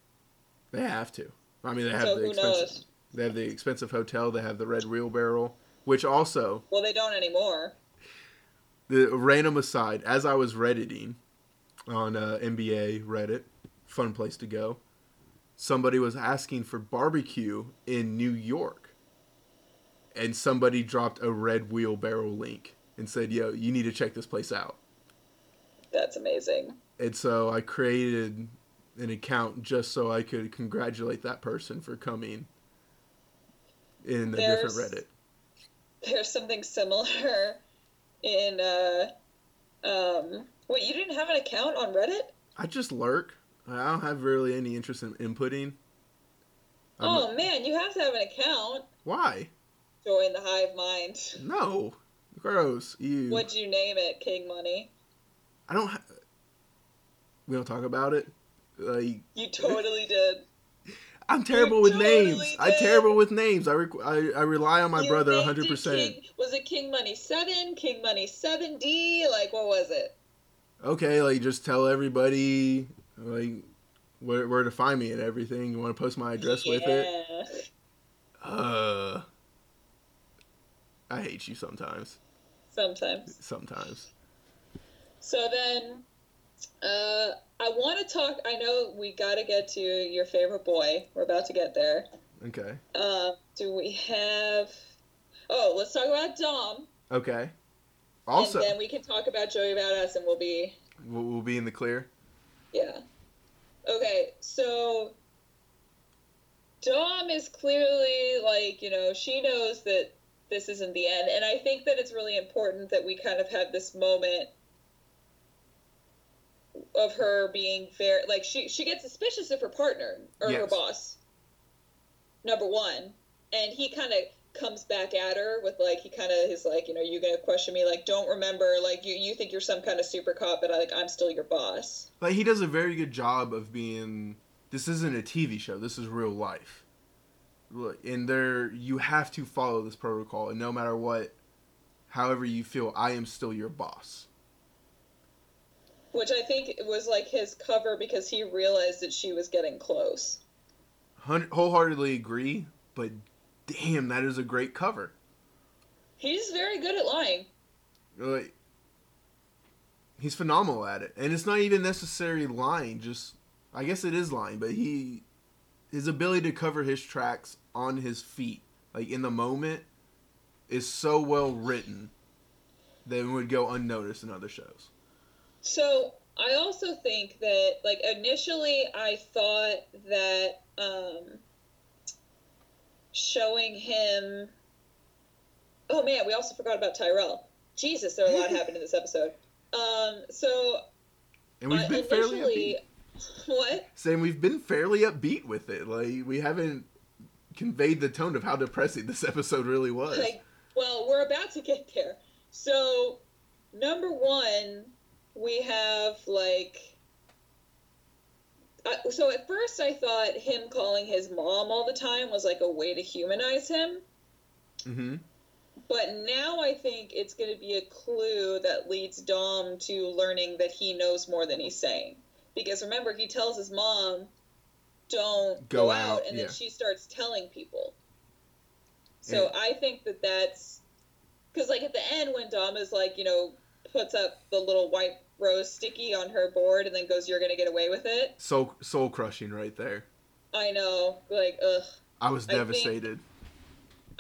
They have to. I mean, they have so the who expensive. knows? They have the expensive hotel. They have the red wheelbarrow, which also Well, they don't anymore. the random aside. As I was redditing on uh, NBA Reddit, fun place to go. Somebody was asking for barbecue in New York, and somebody dropped a red wheelbarrow link and said, "Yo, you need to check this place out." That's amazing. And so I created an account just so I could congratulate that person for coming in a There's- different Reddit. There's something similar in uh um wait, you didn't have an account on Reddit? I just lurk. I don't have really any interest in inputting. I'm oh not- man, you have to have an account. why? Join the hive mind. No, gross. You. What'd you name it, King Money? I don't. Ha- we don't talk about it. Like You totally did. I'm terrible with totally names. I'm terrible with names. I, requ- I I rely on my You brother named 100. it percent King- Was it King Money Seven? King Money Seven D? Like what was it? Okay, like just tell everybody like where where to find me and everything. You want to post my address with it? Yeah. Uh. I hate you sometimes. Sometimes. Sometimes. So then, uh, I want to talk. I know we got to get to your favorite boy. We're about to get there. Okay. Uh, do we have? Oh, let's talk about Dom. Okay. Also, and then we can talk about Joey Badass, and we'll be we'll, we'll be in the clear. yeah. Okay, so Dom is clearly like you know she knows that this isn't the end, and I think that it's really important that we kind of have this moment of her being fair. Like she she gets suspicious of her partner or her boss. Number one, and he kind of comes back at her with like he kind of is like you know you gonna question me like don't remember like you you think you're some kind of super cop but I, like I'm still your boss. Like he does a very good job of being. This isn't a TV show. This is real life. Look, And there, you have to follow this protocol, and no matter what, however you feel, I am still your boss. Which I think was like his cover because he realized that she was getting close. Wholeheartedly agree, but damn, that is a great cover. He's very good at lying. Like, he's phenomenal at it, and it's not even necessarily lying. Just, I guess it is lying, but he, his ability to cover his tracks on his feet, like in the moment, is so well written that it would go unnoticed in other shows. So I also think that like initially I thought that um showing him Oh man, we also forgot about Tyrell. Jesus, there are a lot happened in this episode. Um so And we've uh, been fairly upbeat. what? Saying we've been fairly upbeat with it. Like we haven't conveyed the tone of how depressing this episode really was. Like, well, we're about to get there. So, number one, we have like. I, so at first, I thought him calling his mom all the time was like a way to humanize him. hmm But now I think it's going to be a clue that leads Dom to learning that he knows more than he's saying. Because remember, he tells his mom, "Don't Go go, out," out," and yeah. then she starts telling people. So Yeah. I think that that's because, like, at the end when Dom is like, you know, puts up the little white rose sticky on her board and then goes, "You're to get away with it." Soul soul crushing right there. I know, like, ugh. I was I think- devastated.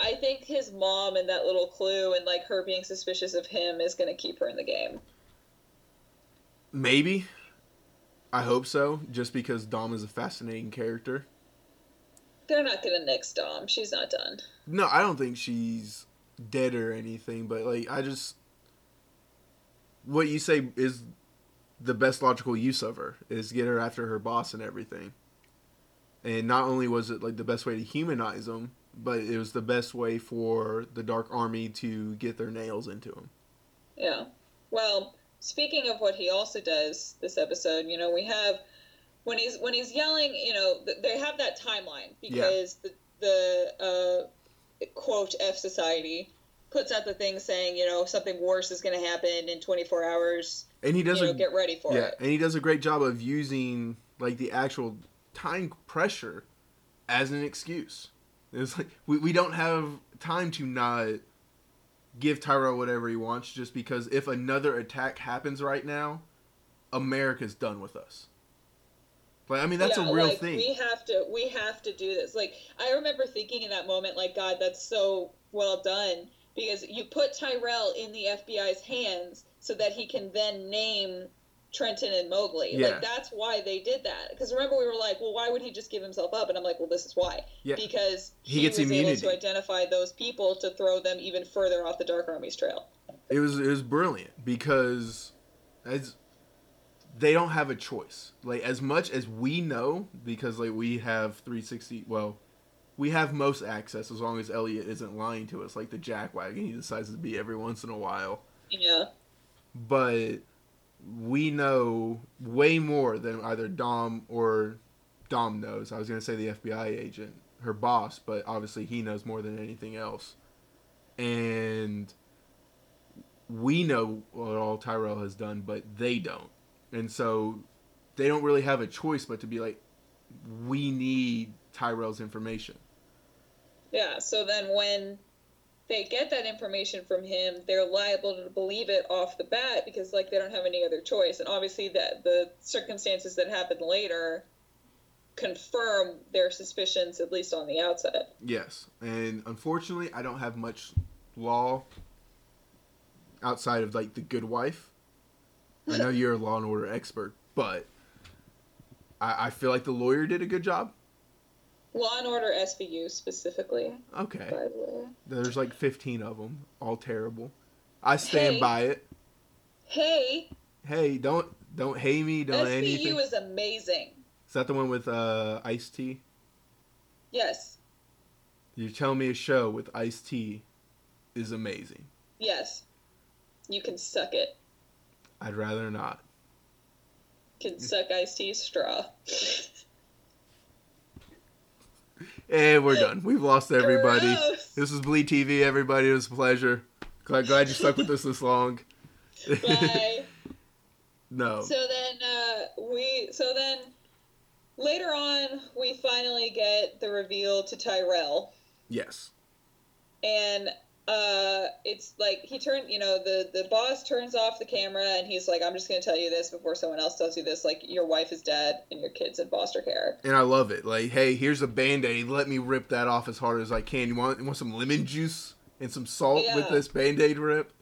I think his mom and that little clue and like her being suspicious of him is to keep her in the game. Maybe. I hope so, just because Dom is a fascinating character. They're not gonna nix Dom. She's not done. No, I don't think she's dead or anything, but like I just what you say is the best logical use of her is get her after her boss and everything. And not only was it like the best way to humanize them, but it was the best way for the Dark Army to get their nails into him. Yeah. Well, speaking of what he also does this episode, you know, we have when he's when he's yelling, you know, they have that timeline because the the uh, quote F Society puts out the thing saying, you know, something worse is going to happen in 24 hours. And he does you know, get ready for yeah, it. and he does a great job of using like the actual time pressure as an excuse. It's like we, we don't have time to not give Tyrell whatever he wants just because if another attack happens right now, America's done with us. Like I mean that's Yeah, a real like, thing. We have to we have to do this. Like I remember thinking in that moment, like God, that's so well done because you put Tyrell in the FBI's hands so that he can then name Trenton and Mobley. Yeah. Like that's why they did that. Because remember we were like, well, why would he just give himself up? And I'm like, well, this is why. Yeah. Because He he, gets was immunity. able to identify those people to throw them even further off the Dark Army's trail. It was it was brilliant because as they don't have a choice. Like as much as we know, because like we have 360. Well, we have most access as long as Elliot isn't lying to us. Like the jackwagon, he decides to be every once in a while. Yeah. But we know way more than either Dom or Dom knows. I was gonna say the FBI agent, her boss, but obviously he knows more than anything else. And we know what all Tyrell has done, but they don't. And so they don't really have a choice but to be like, we need Tyrell's information. Yeah, so then when they get that information from him, they're liable to believe it off the bat because like they don't have any other choice. And obviously that the circumstances that happen later confirm their suspicions at least on the outside. Yes, and unfortunately, I don't have much law outside of like the Good Wife. I know you're a Law and Order expert, but I, I feel like the lawyer did a good job. Law and Order SVU specifically, Okay, by the way. there's like 15 of them, all terrible. I stand Hey. by it. Hey, Hey, don't don't hate me, don't SVU anything. is amazing. Is that the one with uh Ice T? Yes. You're telling me a show with Ice T is amazing. Yes. You can suck it. I'd rather not. Can suck iced tea straw. And we're done. We've lost everybody. This was Bleed TV, everybody. It was a pleasure. Glad, glad you stuck with us this long. Bye. no. So then uh, we so then later on we finally get the reveal to Tyrell Yes. and uh, it's like he turned you know the the boss turns off the camera and he's like I'm just gonna tell you this before someone else tells you this like your wife is dead and your kids in foster care And I love it. Like, hey, here's a band aid. Let me rip that off as hard as I can. You want you want some lemon juice and some salt with this band aid rip?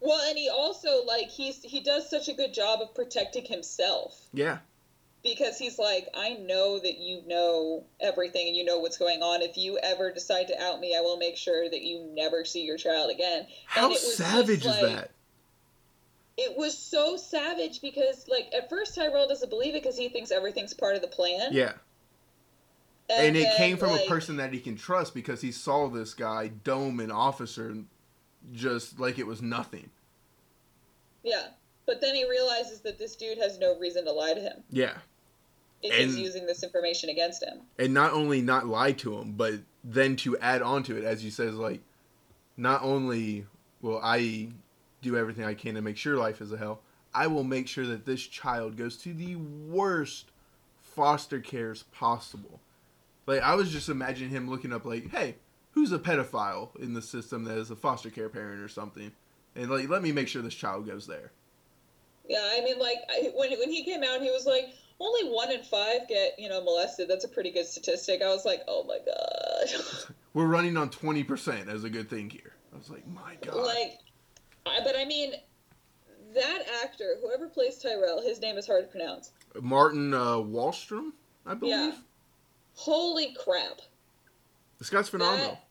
well and he also like he's he does such a good job of protecting himself Yeah. Because he's like, I know that you know everything and you know what's going on. If you ever decide to out me, I will make sure that you never see your child again. How And savage just is that? It was so savage because, like, at first Tyrell doesn't believe it because he thinks everything's part of the plan. Yeah. And, it then, came from like, a person that he can trust because he saw this guy dome an officer just like it was nothing. Yeah, but then he realizes that this dude has no reason to lie to him Yeah. If he's using this information against him. and not only not lie to him, but then to add on to it, as you says, like, not only will I do everything I can to make sure life is a hell, I will make sure that this child goes to the worst foster cares possible. Like, I was just imagining him looking up, like, hey, who's a pedophile in the system that is a foster care parent or something? And, like, let me make sure this child goes there. Yeah, I mean, like I, when when he came out, he was like, only one in five get you know molested. That's a pretty good statistic. I was like, oh my god. We're running on 20% as a good thing here. I was like, my God. like, I, but I mean, that actor, whoever plays Tyrell, his name is hard to pronounce. Martin uh, Wallstrom, I believe. Yeah. Holy crap! This guy's phenomenal. That-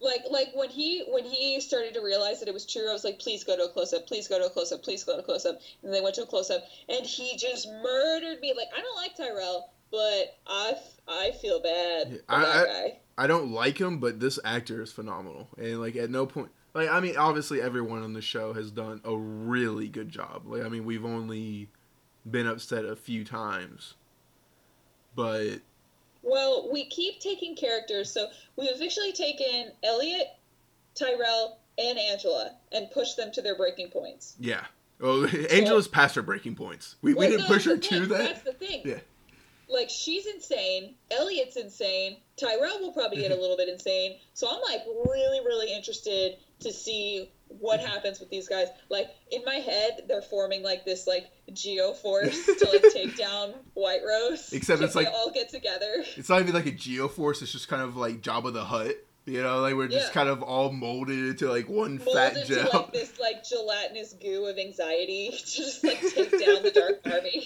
like like when he when he started to realize that it was true, I was like, please go to a close up, please go to a close up, please go to a close up. And they went to a close up, and he just murdered me. Like I don't like Tyrell, but I I feel bad Yeah, for I- that I- guy. I don't like him, but this actor is phenomenal. And like at no point, like I mean, obviously everyone on the show has done a really good job. Like I mean, we've only been upset a few times, but Well, we keep taking characters, so we've officially taken Elliot, Tyrell, and Angela and pushed them to their breaking points. yeah. Oh, Angela's past her breaking points. We, we didn't push her to that. That's the thing. Yeah. like she's insane. Elliot's insane. Tyrell will probably get a little bit insane. So I'm like really, really interested to see what happens with these guys. Like in my head, they're forming like this like geo force to like take down White Rose. Except it's like- they all get together. It's not even like a geo force. It's just kind of like Jabba the Hutt. You know, like we're just Yeah. kind of all molded into like one Mold fat gel. like this like gelatinous goo of anxiety to just like take down the Dark Army.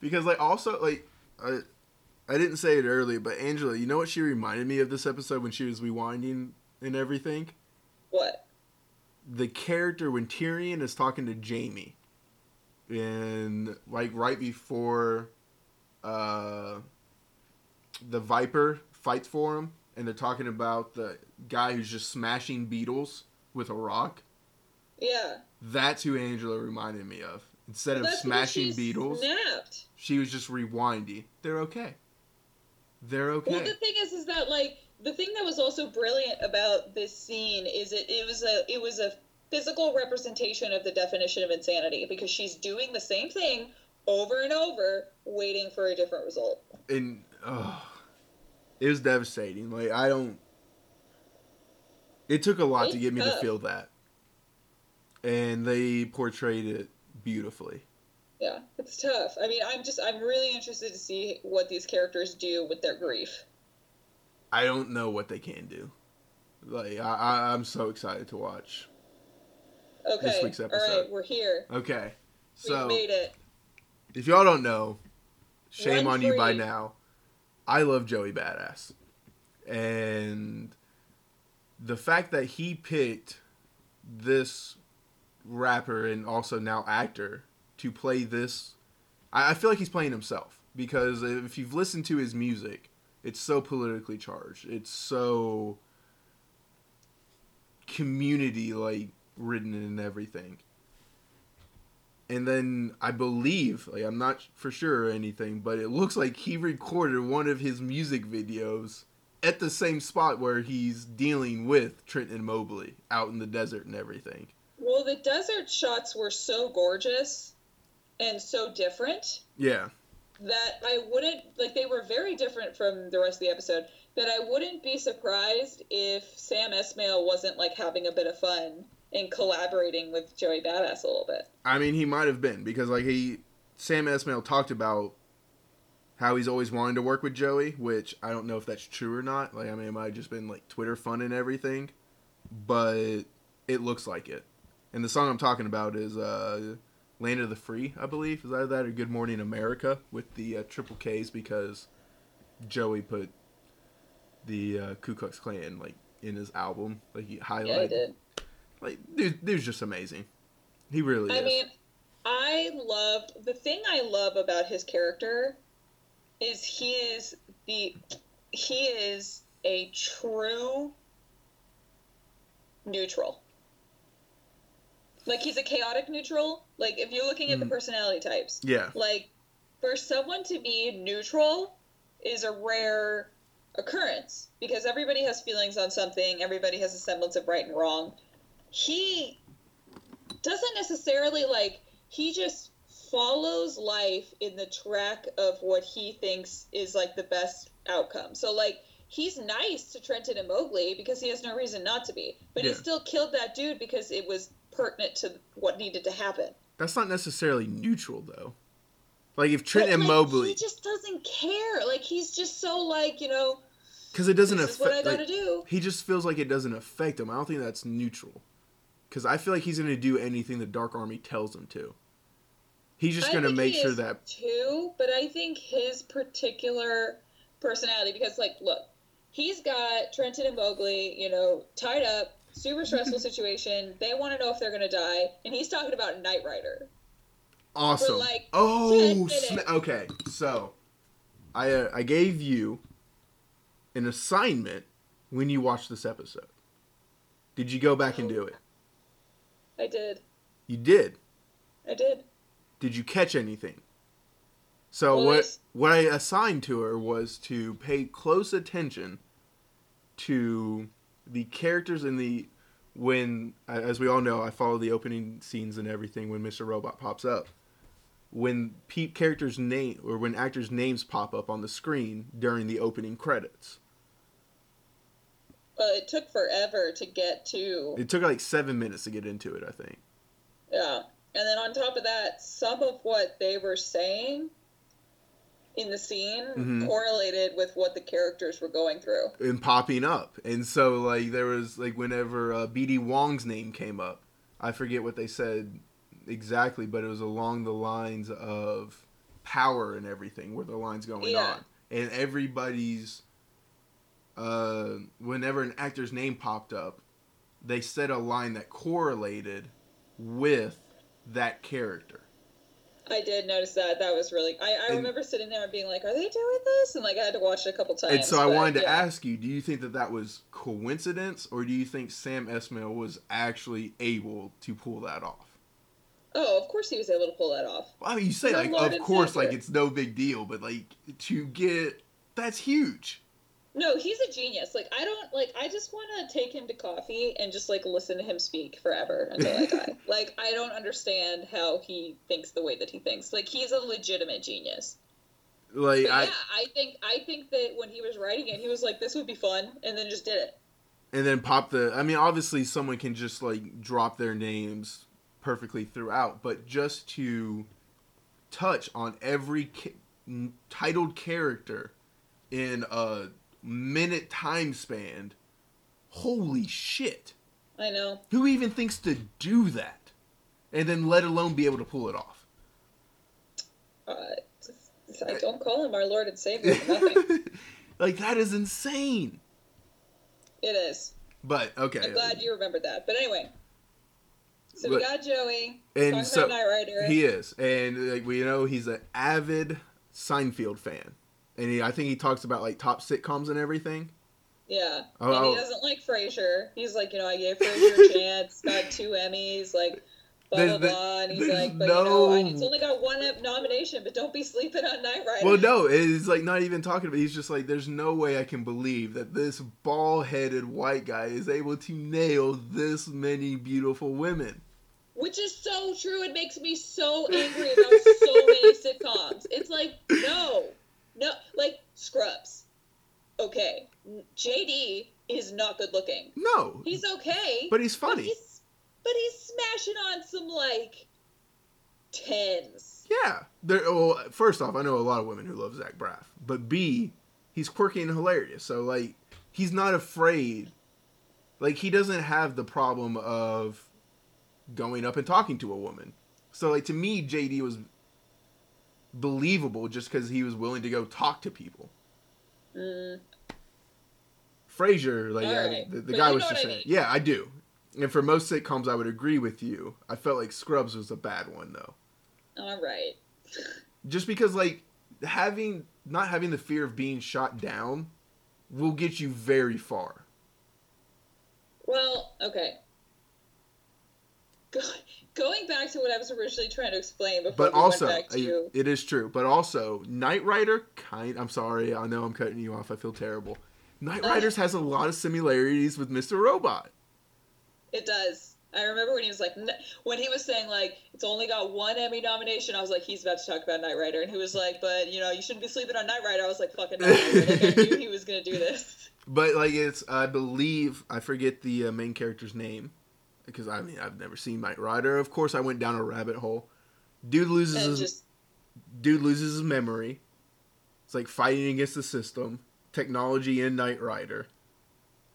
because like also like I, I didn't say it earlier, but Angela, you know what she reminded me of this episode when she was rewinding and everything? What? The character when Tyrion is talking to Jaime, and like right before, uh, the Viper fights for him, and they're talking about the guy who's just smashing beetles with a rock. Yeah. That's who Angela reminded me of. Instead of smashing beetles, Snapped. she was just rewinding. They're okay. They're okay. Well, the thing is, is that like the thing that was also brilliant about this scene is it it was a it was a physical representation of the definition of insanity because she's doing the same thing over and over, waiting for a different result. and oh, it was devastating. Like I don't. It took a lot to It's get me to feel that, and they portrayed it beautifully. Yeah, it's tough. I mean, I'm just I'm really interested to see what these characters do with their grief. I don't know what they can do. Like I, I I'm so excited to watch. Okay, week's episode. right, we're here. Okay, so made it. if y'all don't know, shame Run on you by now. I love Joey Badass, and the fact that he picked this rapper and also now actor to play this, I, I feel like he's playing himself because if you've listened to his music, it's so politically charged. It's so community like written and everything and then I believe, like I'm not for sure or anything, but it looks like he recorded one of his music videos at the same spot where he's dealing with Trenton Mobley out in the desert and everything. Well, the desert shots were so gorgeous and so different Yeah, that I wouldn't like they were very different from the rest of the episode. That I wouldn't be surprised if Sam Esmail wasn't like having a bit of fun and collaborating with Joey Badass a little bit. I mean he might have been because like he Sam Esmail talked about how he's always wanted to work with Joey, which I don't know if that's true or not. Like I mean it might have just been like Twitter fun and everything, but it looks like it. And the song I'm talking about is uh, "Land of the Free," I believe. Is that that or "Good Morning America" with the uh, triple K's because Joey put the uh, Ku Klux Klan like in his album, like he highlighted. Yeah, I did. Like dude, dude's just amazing. He really is I is. mean, I love the thing I love about his character is he is the he is a true neutral. Like he's a chaotic neutral. Like if you're looking at the Mm. personality types, yeah, like for someone to be neutral is a rare occurrence because everybody has feelings on something, everybody has a semblance of right and wrong. He doesn't necessarily like he just follows life in the track of what he thinks is like the best outcome. So like he's nice to Trenton and Mobley because he has no reason not to be. But he still killed that dude because it was pertinent to what needed to happen. that's not necessarily neutral though. Like if Trent But, and like, Mobley, He just doesn't care. Like he's just so like, you know, because it doesn't this is what I affect. gotta Like, do. he just feels like it doesn't affect him. I don't think that's neutral. Because I feel like he's going to do anything the Dark Army tells him to. He's just going to make sure that. too, but I think his particular personality, because like, look, he's got Trenton and Mobley, you know, tied up, super stressful situation. They want to know if they're gonna die, and he's talking about Knight Rider. Awesome. like, oh, 10 sna- okay. So, I uh, I gave you an assignment when you watched this episode. Did you go back and do it? I did, You did. I did. Did you catch anything? So Well, what there's- what I assigned to her was to pay close attention to the characters in the when as we all know I follow the opening scenes and everything when Mr. Robot pops up. when characters name or when actors names pop up on the screen during the opening credits. But it took forever to get to. It took like seven minutes to get into it, I think. Yeah. And then on top of that, some of what they were saying in the scene Mhm. correlated with what the characters were going through. and popping up. And so like there was like whenever uh, BD Wong's name came up, I forget what they said exactly, but it was along the lines of power and everything where the line's going Yeah. on. And everybody's uh whenever an actor's name popped up, they said a line that correlated with that character. I did notice that. That was really. I, I And- remember sitting there and being like, "Are they doing this?" And like, I had to watch it a couple times. And so I but, wanted to yeah. ask you, do you think that that was coincidence or do you think Sam Esmail was actually able to pull that off? Oh, of course he was able to pull that off. Well, I mean, you say like, of course, like it's no big deal, but like to get that's huge. No, he's a genius. Like I don't like. I just want to take him to coffee and just like listen to him speak forever until I die. like I don't understand how he thinks the way that he thinks. Like he's a legitimate genius. Like But I, yeah, I think I think that when he was writing it, he was like, "This would be fun," and then just did it. and then pop the. I mean, obviously, someone can just like drop their names perfectly throughout, but just to touch on every ca- titled character in a minute time span, holy shit! I know. Who even thinks to do that? And then let alone be able to pull it off. Uh, I don't call him our Lord and Savior nothing. like that is insane. it is. But okay. I'm glad you remembered that. But anyway, so we got Joey and so Knight Rider. he is, and like we know, he's an avid Seinfeld fan, and he, I think he talks about like top sitcoms and everything. Yeah, Oh, and oh. he doesn't like Frasier. He's like, you know, I gave Frasier a chance. Got two Emmys, like blah blah blah. And he's like, but you know, I- no- it's only got one nomination, but don't be sleeping on Knight Rider. Well, no, it's like not even talking about. He's just like, there's no way I can believe that this bald-headed white guy is able to nail this many beautiful women. Which is so true. It makes me so angry about so many sitcoms. It's like, no, no, like Scrubs. Okay, JD is not good looking. No, He's okay, but he's funny. but he's but he's smashing on some like tens. Yeah. There, well, first off, I know a lot of women who love Zach Braff, but B, he's quirky and hilarious. So like, he's not afraid. Like he doesn't have the problem of going up and talking to a woman. So like to me, JD was believable just because he was willing to go talk to people. Mm, Frasier, like right. the, the guy was just what I mean. yeah, I do. And for most sitcoms, I would agree with you. I felt like Scrubs was a bad one though. all right. just because like having not having the fear of being shot down will get you very far Well, okay. Go, going back to what I was originally trying to explain before but we also went back to uh, it is true but also knight rider kind i'm sorry i know i'm cutting you off i feel terrible knight Uh. riders has a lot of similarities with mr robot It does. I remember when he was like, when he was saying like, it's only got one Emmy nomination. I was like, he's about to talk about Knight Rider, and he was like, but you know, you shouldn't be sleeping on Knight Rider. I was like, fucking, no, like, I knew he was gonna do this. but like it's i believe i forget the uh, main character's name because i mean i've never seen knight rider of course i went down a rabbit hole dude loses his just dude loses his memory. It's like fighting against the system, technology in Knight Rider,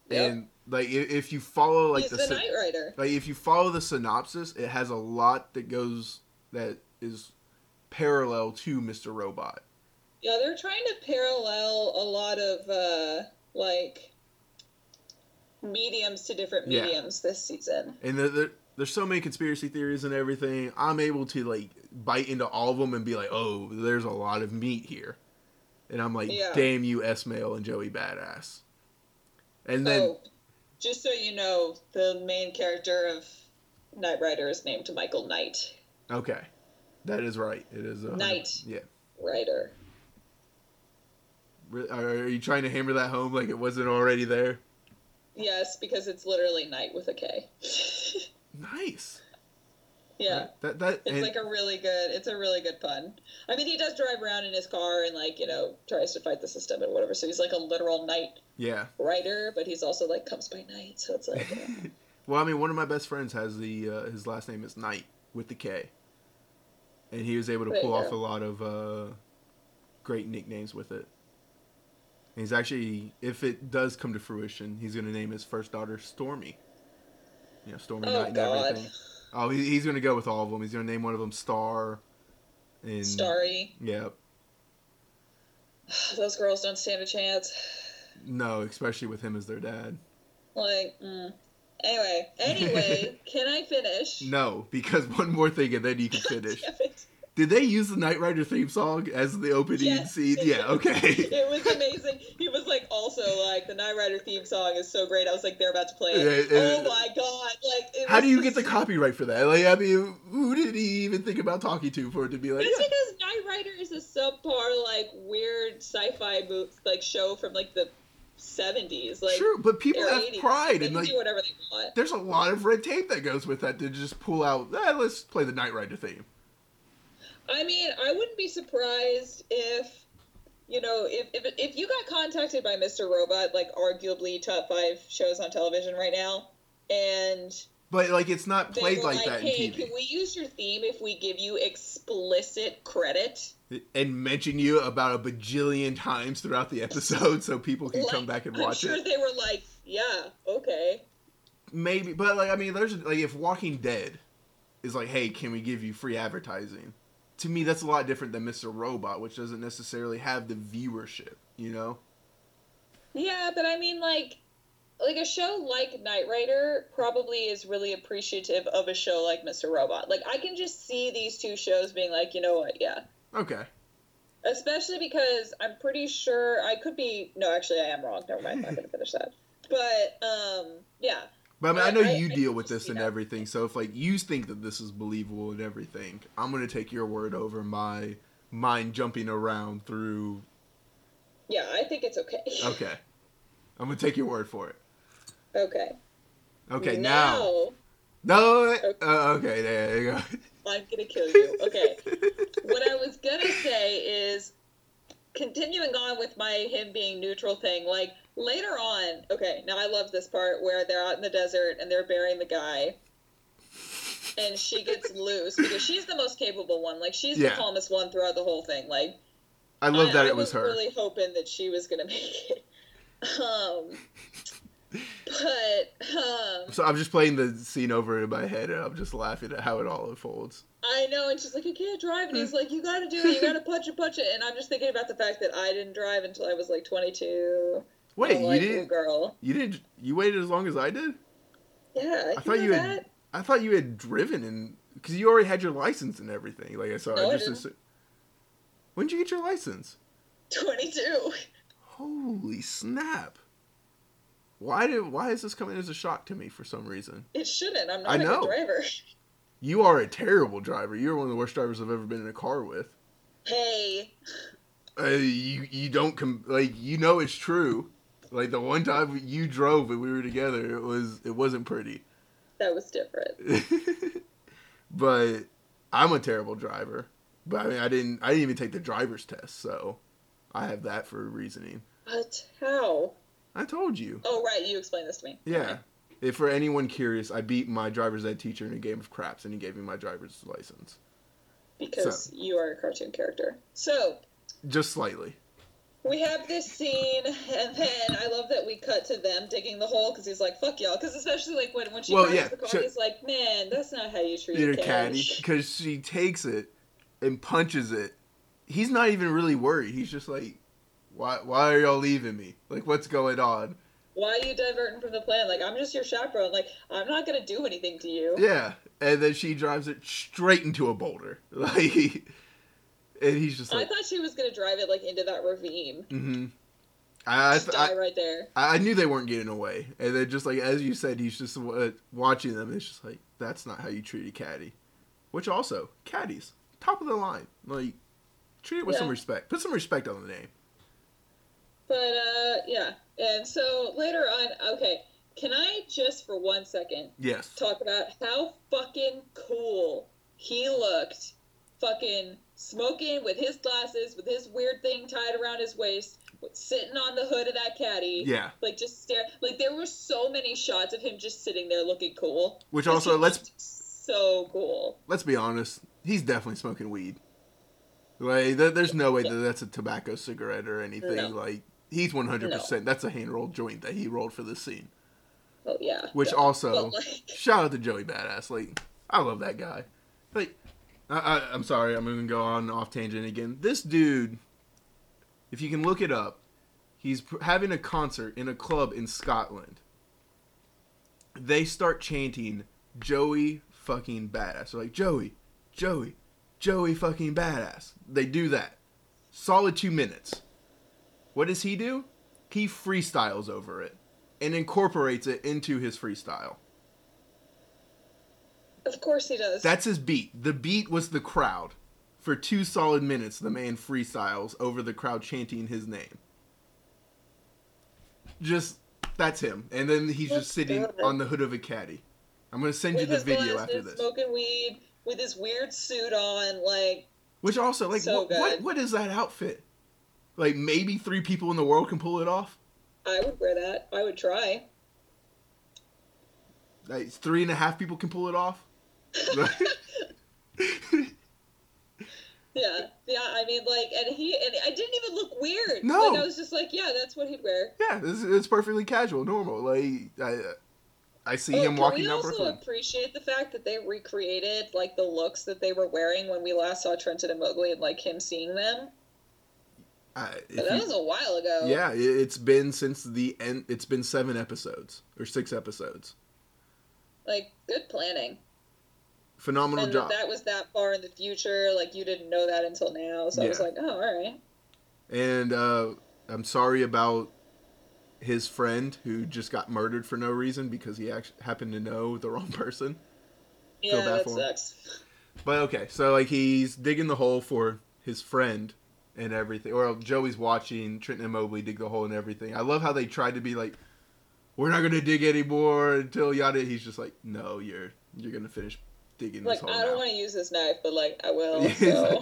Yep. and like if, if you follow like he's the, the Knight Rider. like if you follow the synopsis, it has a lot that goes that is parallel to Mr. Robot. Yeah, they're trying to parallel a lot of uh like mediums to different Yeah. mediums this season. And there, there, there's so many conspiracy theories and everything. I'm able to like bite into all of them and be like, oh, there's a lot of meat here, and I'm like, Yeah. damn you, Esmail and Joey Badass. And then oh, just so you know, the main character of Knight Rider is named Michael Knight. Okay, that is right. It is a Knight. Yeah. Rider. Are you trying to hammer that home like it wasn't already there? Yes, because it's literally Knight with a K. Nice. Yeah. That that It's and- like a really good. It's a really good pun. I mean, he does drive around in his car and like you know tries to fight the system and whatever. So he's like a literal night yeah. writer, but he's also like comes by night. So it's like, know. Well, I mean, one of my best friends has the uh, his last name is Knight with the K, and he was able to There pull off go. a lot of uh, great nicknames with it. And he's actually, if it does come to fruition, he's going to name his first daughter Stormy. You know, Stormy Oh, Knight and God. everything. Oh, he, he's going to go with all of them. He's going to name one of them Star. And Starry. Yeah, Those girls don't stand a chance. no, especially with him as their dad. Like, mm. anyway, anyway, can I finish? No, because one more thing, and then you can finish. Did they use the Knight Rider theme song as the opening Yes, scene? Yeah, okay. It was amazing. He was like, also like the Knight Rider theme song is so great. I was like, they're about to play it. Oh my god! Like, it How do you just- get the copyright for that? Like, I mean, who did he even think about talking to for it to be like, It's yeah. because Knight Rider is a subpar, like weird sci-fi mo- like show from like the seventies. Like, True, but people have 80s. pride They and like, do whatever they want. there's a lot of red tape that goes with that to just pull out. Eh, let's play the Knight Rider theme. I mean, I wouldn't be surprised if, you know, if, if if you got contacted by Mr. Robot, like arguably top five shows on television right now, and But like, it's not played like like, that "Hey, in can we use your theme if we give you explicit credit?" And mention you about a bajillion times throughout the episode, so people can come back and I'm watch sure it. they were like, "Yeah, okay." Maybe, but like, I mean, there's like, if Walking Dead is like, hey, can we give you free advertising? To me, that's a lot different than Mr. Robot, which doesn't necessarily have the viewership. You know? Yeah, but I mean, like, like a show like Knight Rider probably is really appreciative of a show like Mr. Robot. Like, I can just see these two shows being like, you know what? Yeah, Okay. especially because I'm pretty sure I could be. No, actually, I am wrong. Never mind. I'm not gonna finish that. But um, yeah, But I mean, I know you deal with this and everything. So if like you think that this is believable and everything, I'm gonna take your word over my mind jumping around through. yeah, I think it's okay. Okay. I'm gonna take your word for it. Okay. Okay, now. now No. Uh, okay, there you go. I'm gonna kill you. Okay. what I was gonna say is continuing on with my him being neutral thing, like later on, okay, now I love this part where they're out in the desert and they're burying the guy. And she gets loose because she's the most capable one. Like she's Yeah. the calmest one throughout the whole thing. Like I love that I it was her. really hoping that she was gonna make it. Um but um So I'm just playing the scene over in my head, and I'm just laughing at how it all unfolds. I know, and she's like, I can't drive, and he's like, you gotta do it, you gotta punch it, punch it, and I'm just thinking about the fact that I didn't drive until I was like 22. Wait, you like, didn't? Girl. You didn't? You waited as long as I did? Yeah, I thought you had. I thought you had driven and because you already had your license and everything. Like I saw. No, I I just. assu- when did you get your license? 22. Holy snap! Why did? Why is this coming as a shock to me for some reason? It shouldn't. I'm not I a know. good driver. You are a terrible driver. You're one of the worst drivers I've ever been in a car with. Hey, Uh, you you don't com- like you know it's true. Like the one time you drove and we were together, it was it wasn't pretty. that was different. but I'm a terrible driver. But I mean, I didn't I didn't even take the driver's test, so I have that for reasoning. But how? I told you. Oh, right, you explained this to me. Yeah. Okay. If for anyone curious, I beat my driver's ed teacher in a game of craps, and he gave me my driver's license. Because you are a cartoon character. So, Just slightly. We have this scene, and then I love that we cut to them digging the hole because he's like, "Fuck y'all," because especially like when when she Well, yeah, the car, so- he's like, "Man, that's not how you treat Your caddy." because she takes it and punches it. He's not even really worried. He's just like, "Why? Why are y'all leaving me? Like, what's going on?" Why are you diverting from the plan? Like, I'm just your chaperone. Like, I'm not gonna do anything to you. Yeah, and then she drives it straight into a boulder. Like, and he's just I thought she was gonna drive it like into that ravine. "Mm-hmm." I, I, Just I, die right there. I knew they weren't getting away, and then just like as you said, he's just uh, watching them. It's just like that's not how you treat a caddy. Which also, caddies, top of the line. Like, treat it with some respect. Put some respect on the name. But uh, yeah. And so later on, okay, Can I just for one second Yes. talk about how fucking cool he looked fucking smoking with his glasses with his weird thing tied around his waist sitting on the hood of that caddy Yeah. like just stare like there were so many shots of him just sitting there looking cool Which also let's so cool let's be honest. He's definitely smoking weed. Like there's no way that that's a tobacco cigarette or anything. No. Like he's 100. percent That's a hand rolled joint that he rolled for this scene. oh yeah Which yeah. also like, shout out to Joey Badass. Like I love that guy. Like I, I, I'm sorry, I'm gonna go on off tangent again. This dude, if you can look it up, he's pr- having a concert in a club in Scotland. They start chanting Joey fucking badass. They're like Joey, Joey, Joey fucking badass. They do that. Solid two minutes. What does he do? He freestyles over it and incorporates it into his freestyle. Of course he does That's his beat. The beat was the crowd. For two solid minutes, the man freestyles over the crowd chanting his name. Just that's him. And then he's That's just sitting good. on the hood of a caddy. I'm gonna send you the video after this. smoking weed with his weird suit on like Which also, like, So what, what what is that outfit? Like maybe three people in the world can pull it off. I would wear that I would try Like three and a half people can pull it off. Yeah, yeah. I mean, like, and he and I didn't even look weird. No. like, I was just like, yeah, that's what he'd wear. yeah, it's, it's perfectly casual, normal. Like I, I see Oh, him walking we also appreciate the fact that they recreated like the looks that they were wearing when we last saw Trenton and Mobley, and like him seeing them. Uh, that you- was a while ago. Yeah, it's been since the end. It's been seven episodes or six episodes. like good planning. Phenomenal and job. that was that far in the future. Like you didn't know that until now. So I was like, oh, all right. And uh, I'm sorry about his friend who just got murdered for no reason because he actually happened to know the wrong person. Yeah, that sucks. But okay, so like he's digging the hole for his friend and everything, or Joey's watching Trenton and Mobley dig the hole and everything. I love how they tried to be like, "We're not gonna dig anymore until yada." He's just like, "No, you're you're gonna finish digging Like this hole I don't want to use this knife, but like I will. So.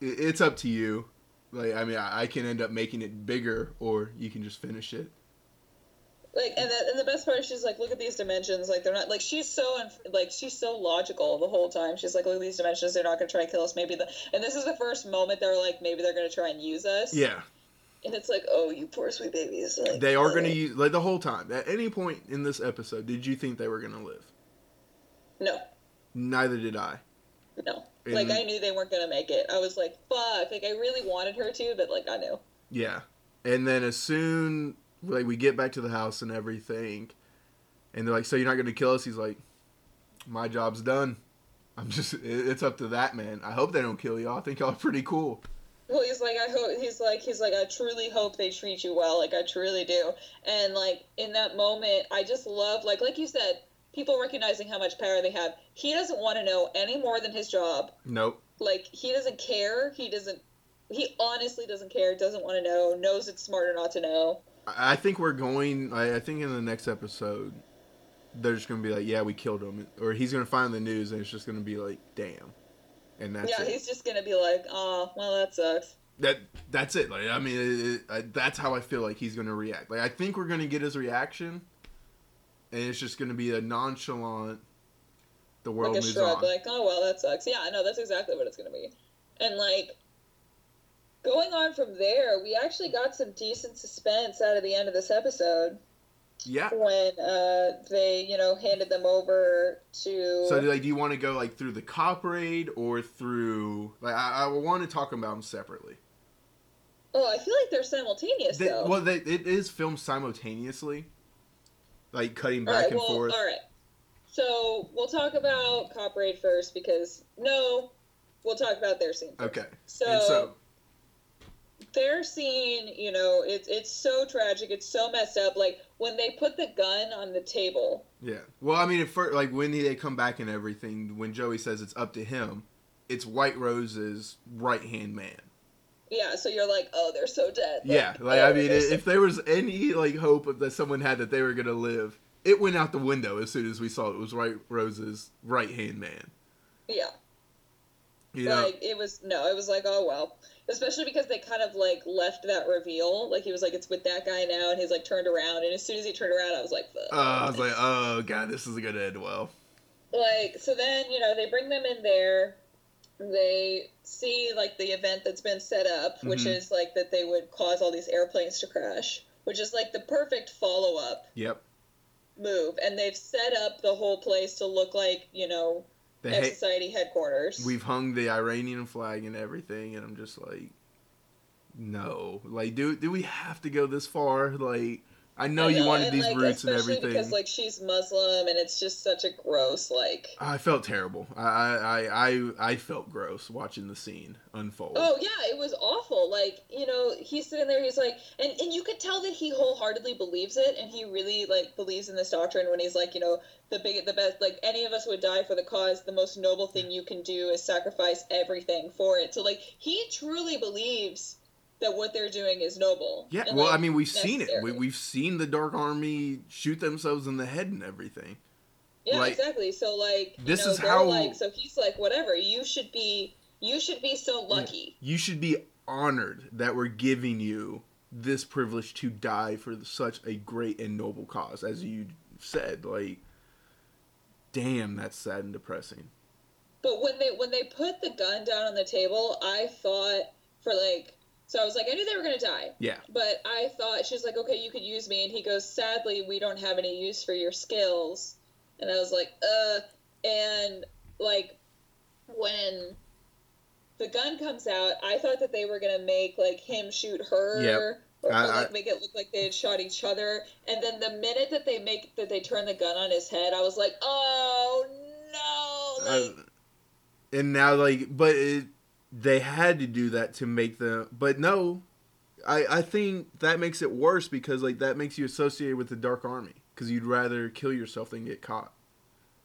It's up to you. Like, I mean, I, I can end up making it bigger, or you can just finish it. like and the, and the best part is she's like look at these dimensions like they're not like she's so unf- like she's so logical the whole time she's like look at these dimensions they're not going to try and kill us maybe the and this is the first moment they're like maybe they're going to try and use us Yeah, and it's like oh you poor sweet babies like they are gonna use like the whole time. At any point in this episode, did you think they were gonna live? no Neither did I. no And- like i knew they weren't going to make it i was like fuck like i really wanted her to but like i knew Yeah. And then as soon like we get back to the house and everything, and they're like, "So you're not gonna kill us?" He's like, "My job's done. I'm just it's up to that man. I hope they don't kill y'all. I think y'all are pretty cool." well he's like i hope he's like he's like i truly hope they treat you well like i truly do and like in that moment i just love like like you said people recognizing how much power they have he doesn't want to know any more than his job Nope. like he doesn't care he doesn't he honestly doesn't care doesn't want to know knows it's smarter not to know I think we're going. I, think in the next episode, they're just gonna be like, "Yeah, we killed him," or he's gonna find the news and it's just gonna be like, "Damn," and that's yeah it. he's just gonna be like oh well that sucks that that's it. Like I mean, it, it, I, that's how I feel like he's gonna react. Like I think we're gonna get his reaction, and it's just gonna be a nonchalant. The world like a moves shrug on. like oh well that sucks yeah i know that's exactly what it's gonna be and like going on from there we actually got some decent suspense out of the end of this episode yeah. when uh, they you know handed them over to So like, do you want to go like through the cop raid or through like I, I want to talk about them separately. oh i feel like they're simultaneous They, though well, they, it is filmed simultaneously, like cutting back right, and well, forth. all right. So we'll talk about Cop Raid first because no, we'll talk about their scene. First. Okay. So, so their scene, you know, it's it's so tragic. It's so messed up. Like when they put the gun on the table. Yeah. Well, I mean, at first, like when they come back and everything, when Joey says it's up to him, it's White Rose's right hand man. Yeah, so you're like, oh, they're so dead. Like, Yeah, like oh, I mean, they're so- if there was any like hope that someone had that they were gonna live, it went out the window as soon as we saw it was White Rose's right hand man. yeah, You know, like it was no, it was like, oh well. Especially because they kind of like left that reveal. Like he was like, it's with that guy now, and he's like turned around, and as soon as he turned around, I was like, fuck. uh, I was like, oh god, this isn't gonna end well. like so then you know they bring them in there they see like the event that's been set up which Mhm. is like that they would cause all these airplanes to crash which is like the perfect follow-up Yep, move and they've set up the whole place to look like you know F ha- society headquarters we've hung the Iranian flag and everything, and I'm just like, no, like, do do we have to go this far? Like, I know, I you wanted these like, roots and everything. because like she's muslim and it's just such a gross like I felt terrible. I, I I I felt gross watching the scene unfold. Oh yeah, it was awful. Like you know, he's sitting there. He's like, and and you could tell that he wholeheartedly believes it, and he really like believes in this doctrine. When he's like, you know, the big, the best, like any of us would die for the cause. The most noble thing you can do is sacrifice everything for it. So like, he truly believes that what they're doing is noble. Yeah, well, like, I mean, we've seen it. We, we've seen the Dark Army shoot themselves in the head and everything. Yeah, like, exactly. So like, this know, is how- like, so he's like, whatever. You should be, you should be so lucky. You should be honored that we're giving you this privilege to die for such a great and noble cause, as you said. Like, damn, that's sad and depressing. But when they when they put the gun down on the table, I thought for like so I was like I knew they were gonna die, Yeah, but I thought she was like okay you could use me, and he goes sadly we don't have any use for your skills, and I was like uh and like when the gun comes out, I thought that they were gonna make like him shoot her. Yep. Or, I- or, like make it look like they had shot each other, and then the minute that they make that they turn the gun on his head, I was like, "Oh no!" Like, uh, and now like, but it, they had to do that to make the. But no, I I think that makes it worse because like that makes you associated with the Dark Army because you'd rather kill yourself than get caught.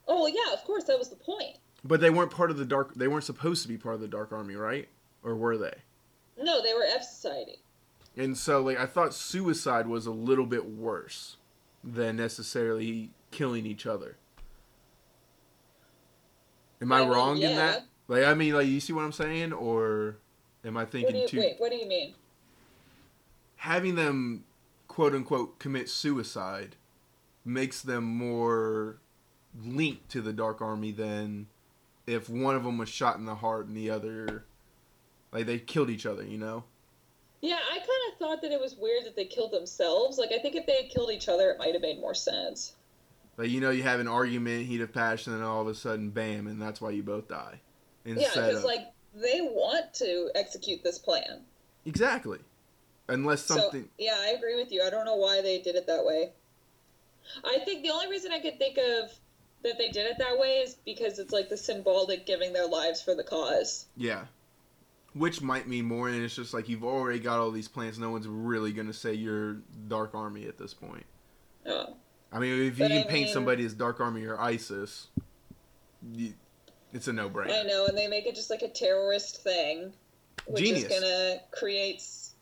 Oh yeah, of course that was the point. But they weren't part of the dark. They weren't supposed to be part of the Dark Army, right? Or were they? No, they were F Society. And so, like, I thought suicide was a little bit worse than necessarily killing each other. Am I, I mean, wrong in that? Like, I mean, like, you see what I'm saying, or am I What thinking do you too? wait? What do you mean? Having them, quote unquote, commit suicide makes them more linked to the Dark Army than if one of them was shot in the heart and the other, like, they killed each other. You know? Yeah, I kind of thought that it was weird that they killed themselves. Like I think if they had killed each other, it might have made more sense. Like you know, you have an argument, heat of passion, and all of a sudden, bam, and that's why you both die. Yeah, because like they want to execute this plan. exactly, unless something. So yeah, I agree with you. I don't know why they did it that way. I think the only reason I could think of that they did it that way is because it's like the symbolic giving their lives for the cause. yeah, which might mean more, and it's just like you've already got all these plans. No one's really gonna say you're Dark Army at this point. Oh. I mean, if you But I can paint mean- somebody as Dark Army or ISIS, you, it's a no-brainer. I know, and they make it just like a terrorist thing, which Genius. is gonna create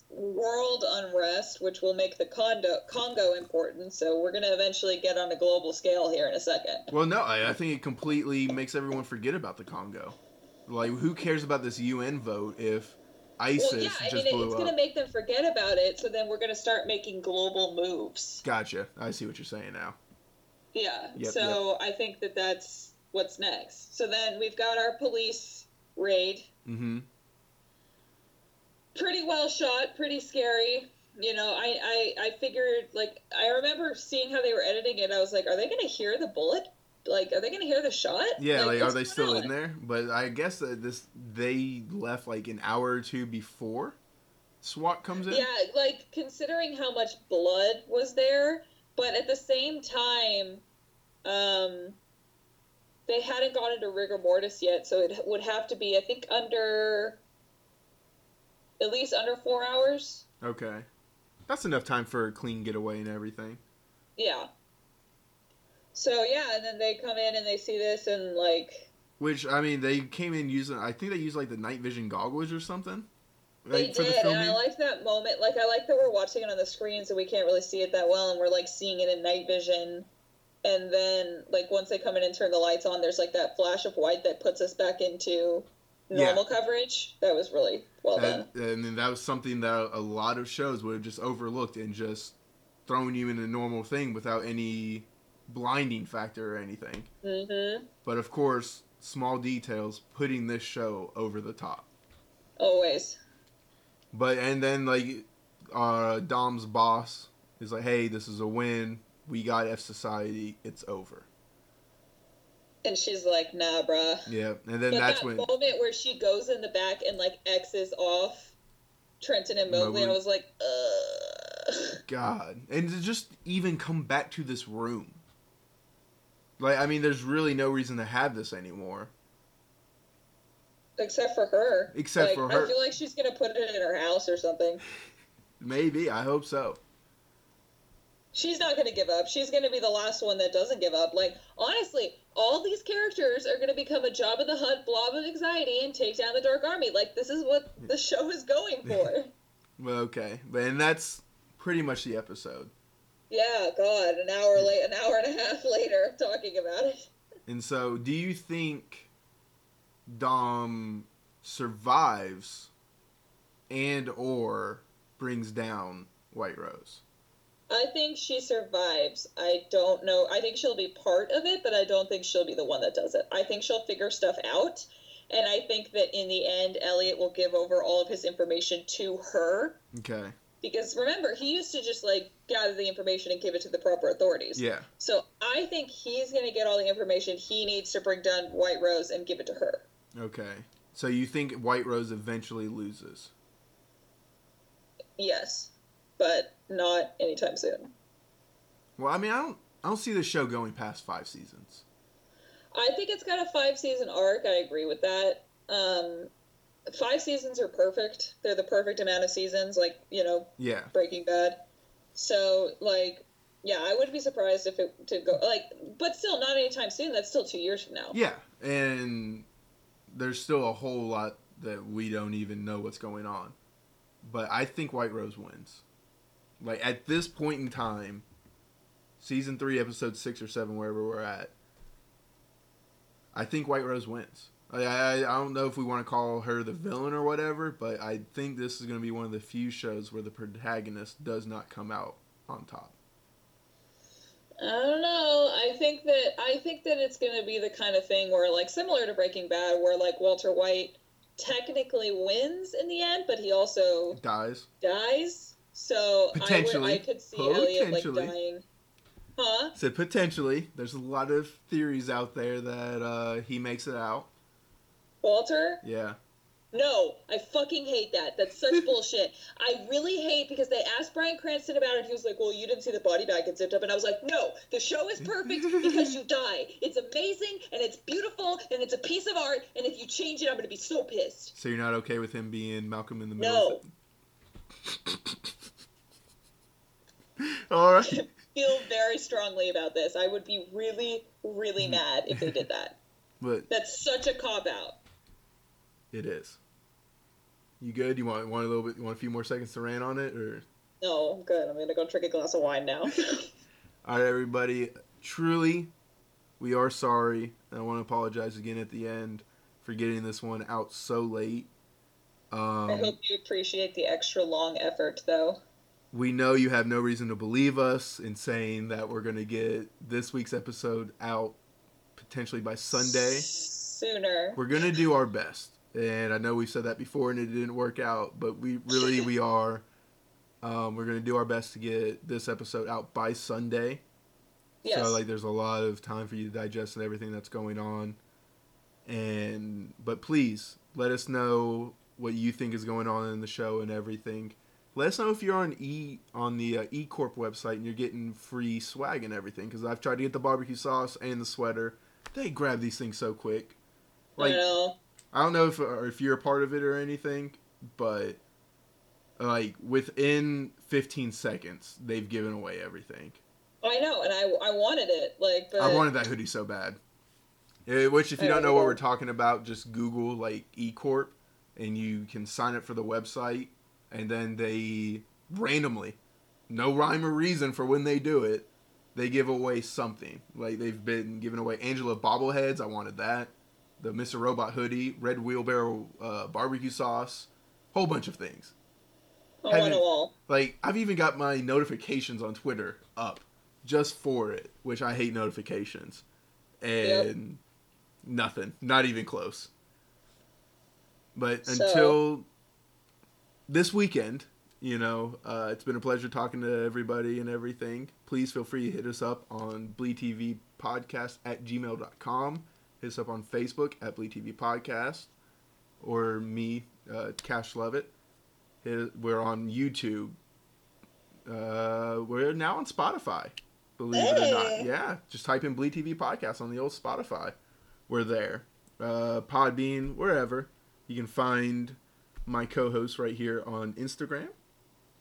world unrest, which will make the Congo Congo important. So we're gonna eventually get on a global scale here in a second. Well, no, I, I think it completely makes everyone forget about the Congo. Like, who cares about this UN vote if ISIS well, yeah, I just mean, it's up? gonna make them forget about it. So then we're gonna start making global moves. Gotcha. I see what you're saying now. Yeah. Yep, so I think that that's what's next. So then we've got our police raid. Mm-hmm. pretty well shot, pretty scary. You know, I, I I figured like I remember seeing how they were editing it. I was like, are they gonna hear the bullet? Like, are they gonna hear the shot? Yeah, like, are they still in there? But I guess that this they left like an hour or two before SWAT comes in. Yeah, like considering how much blood was there, but at the same time, um, they hadn't gone into rigor mortis yet, so it would have to be, I think, under at least under four hours. Okay. That's enough time for a clean getaway and everything. Yeah. So yeah, and then they come in and they see this and like Which I mean, they came in using. I think they used like the night vision goggles or something. They like, for the did, and. I like that moment. Like, I like that we're watching it on the screen, so we can't really see it that well, and we're like seeing it in night vision. And then, like, once they come in and turn the lights on, there's like that flash of white that puts us back into Yeah. normal coverage. That was really well done. and, and then that was something that a lot of shows would have just overlooked and just thrown you in a normal thing without any blinding factor or anything. Mm-hmm. But of course, small details putting this show over the top. Always. But and then like uh Dom's boss is like, "Hey, this is a win. We got F Society. It's over." And she's like, "Nah, bruh." Yeah, and then but that's that when moment where she goes in the back and like X's off Trenton and Mobley, and I was like, "Ugh." God, and to just even come back to this room. Like, I mean, there's really no reason to have this anymore. Except for her. Except Like, for her. I feel like she's gonna put it in her house or something. Maybe, I hope so. She's not gonna give up. She's gonna be the last one that doesn't give up. Like honestly, all these characters are gonna become a Jabba the Hutt blob of anxiety and take down the Dark Army. Like this is what the show is going for. Well, okay, but and that's pretty much the episode. yeah, God, an hour late, an hour and a half later, talking about it. And so, do you think Dom survives and or brings down White Rose? I think she survives. I don't know. I think she'll be part of it, but I don't think she'll be the one that does it. I think she'll figure stuff out. And I think that in the end, Elliot will give over all of his information to her. Okay. Because remember, he used to just like gather the information and give it to the proper authorities. Yeah. So I think he's going to get all the information he needs to bring down White Rose and give it to her. Okay. So you think White Rose eventually loses? Yes. But not anytime soon. Well, I mean, I don't, I don't see the show going past five seasons. I think it's got a five season arc. I agree with that. Um, five seasons are perfect. They're the perfect amount of seasons, like, you know, Yeah. Breaking Bad. So, like, yeah, I wouldn't be surprised if it to go like, but still not anytime soon. That's still two years from now. Yeah, and there's still a whole lot that we don't even know what's going on. But I think White Rose wins. Like at this point in time, season three, episode six or seven, wherever we're at, I think White Rose wins. I, I, I don't know if we want to call her the villain or whatever, but I think this is going to be one of the few shows where the protagonist does not come out on top. I don't know. I think that I think that it's going to be the kind of thing where, like, similar to Breaking Bad, where like Walter White technically wins in the end, but he also Dies. dies. So I, Potentially. would, I could see Elliot like dying. Huh? Said potentially. There's a lot of theories out there that uh, he makes it out. Walter? Yeah. No, I fucking hate that. That's such bullshit. I really hate because they asked Bryan Cranston about it. He was like, "Well, you didn't see the body bag get zipped up," and I was like, "No, the show is perfect because you die. It's amazing and it's beautiful and it's a piece of art. And if you change it, I'm gonna be so pissed." So you're not okay with him being Malcolm in the Middle? No. All right. Feel very strongly about this. I would be really, really Mm-hmm. mad if they did that. But That's such a cop out. it is. You good? You want want a little bit? You want a few more seconds to rant on it, or? No, I'm good. I'm gonna go drink a glass of wine now. All right, everybody. Truly, we are sorry. And I want to apologize again at the end for getting this one out so late. I Um, hope you appreciate the extra long effort, though. we know you have no reason to believe us in saying that we're going to get this week's episode out potentially by Sunday. Sooner. We're going to do our best. And I know we've said that before and it didn't work out, but we really we are um, we're going to do our best to get this episode out by Sunday. Yes. So like there's a lot of time for you to digest and everything that's going on. And but please let us know what you think is going on in the show and everything. Let us know if you're on E on the uh, E Corp website and you're getting free swag and everything because I've tried to get the barbecue sauce and the sweater. They grab these things so quick. Like I know. I don't know if or if you're a part of it or anything, but like within 15 seconds they've given away everything. I know, and I, I wanted it. Like, but I wanted that hoodie so bad. Which, if you don't know what we're talking about, just Google like E Corp, and you can sign up for the website, and then they randomly, no rhyme or reason for when they do it, they give away something. Like they've been giving away Angela bobbleheads. I wanted that. The Mr. Robot hoodie, red wheelbarrow uh, barbecue sauce, whole bunch of things. I want them all. Like I've even got my notifications on Twitter up just for it, which I hate notifications. And nothing, not even close. But So- until this weekend, you know, uh, it's been a pleasure talking to everybody and everything. Please feel free to hit us up on Bleed TV Podcast at gmail.com. Hit us up on Facebook at Bleed TV Podcast. Or me, uh, Cash Lovett. Hit, we're on YouTube. Uh, we're now on Spotify. Believe it or not. Yeah. Just type in Bleed TV Podcast on the old Spotify. We're there. Uh, Podbean, wherever. You can find my co-host right here on Instagram.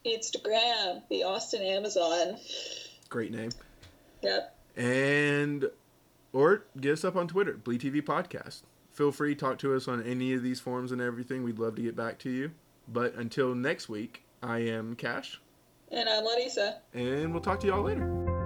Instagram, the Austin Amazon. Great name. Yep. And or get us up on Twitter, Bleed TV Podcast. Feel free to talk to us on any of these forums and everything. We'd love to get back to you. But until next week, I am Cash, And I'm Larissa. and we'll talk to y'all later.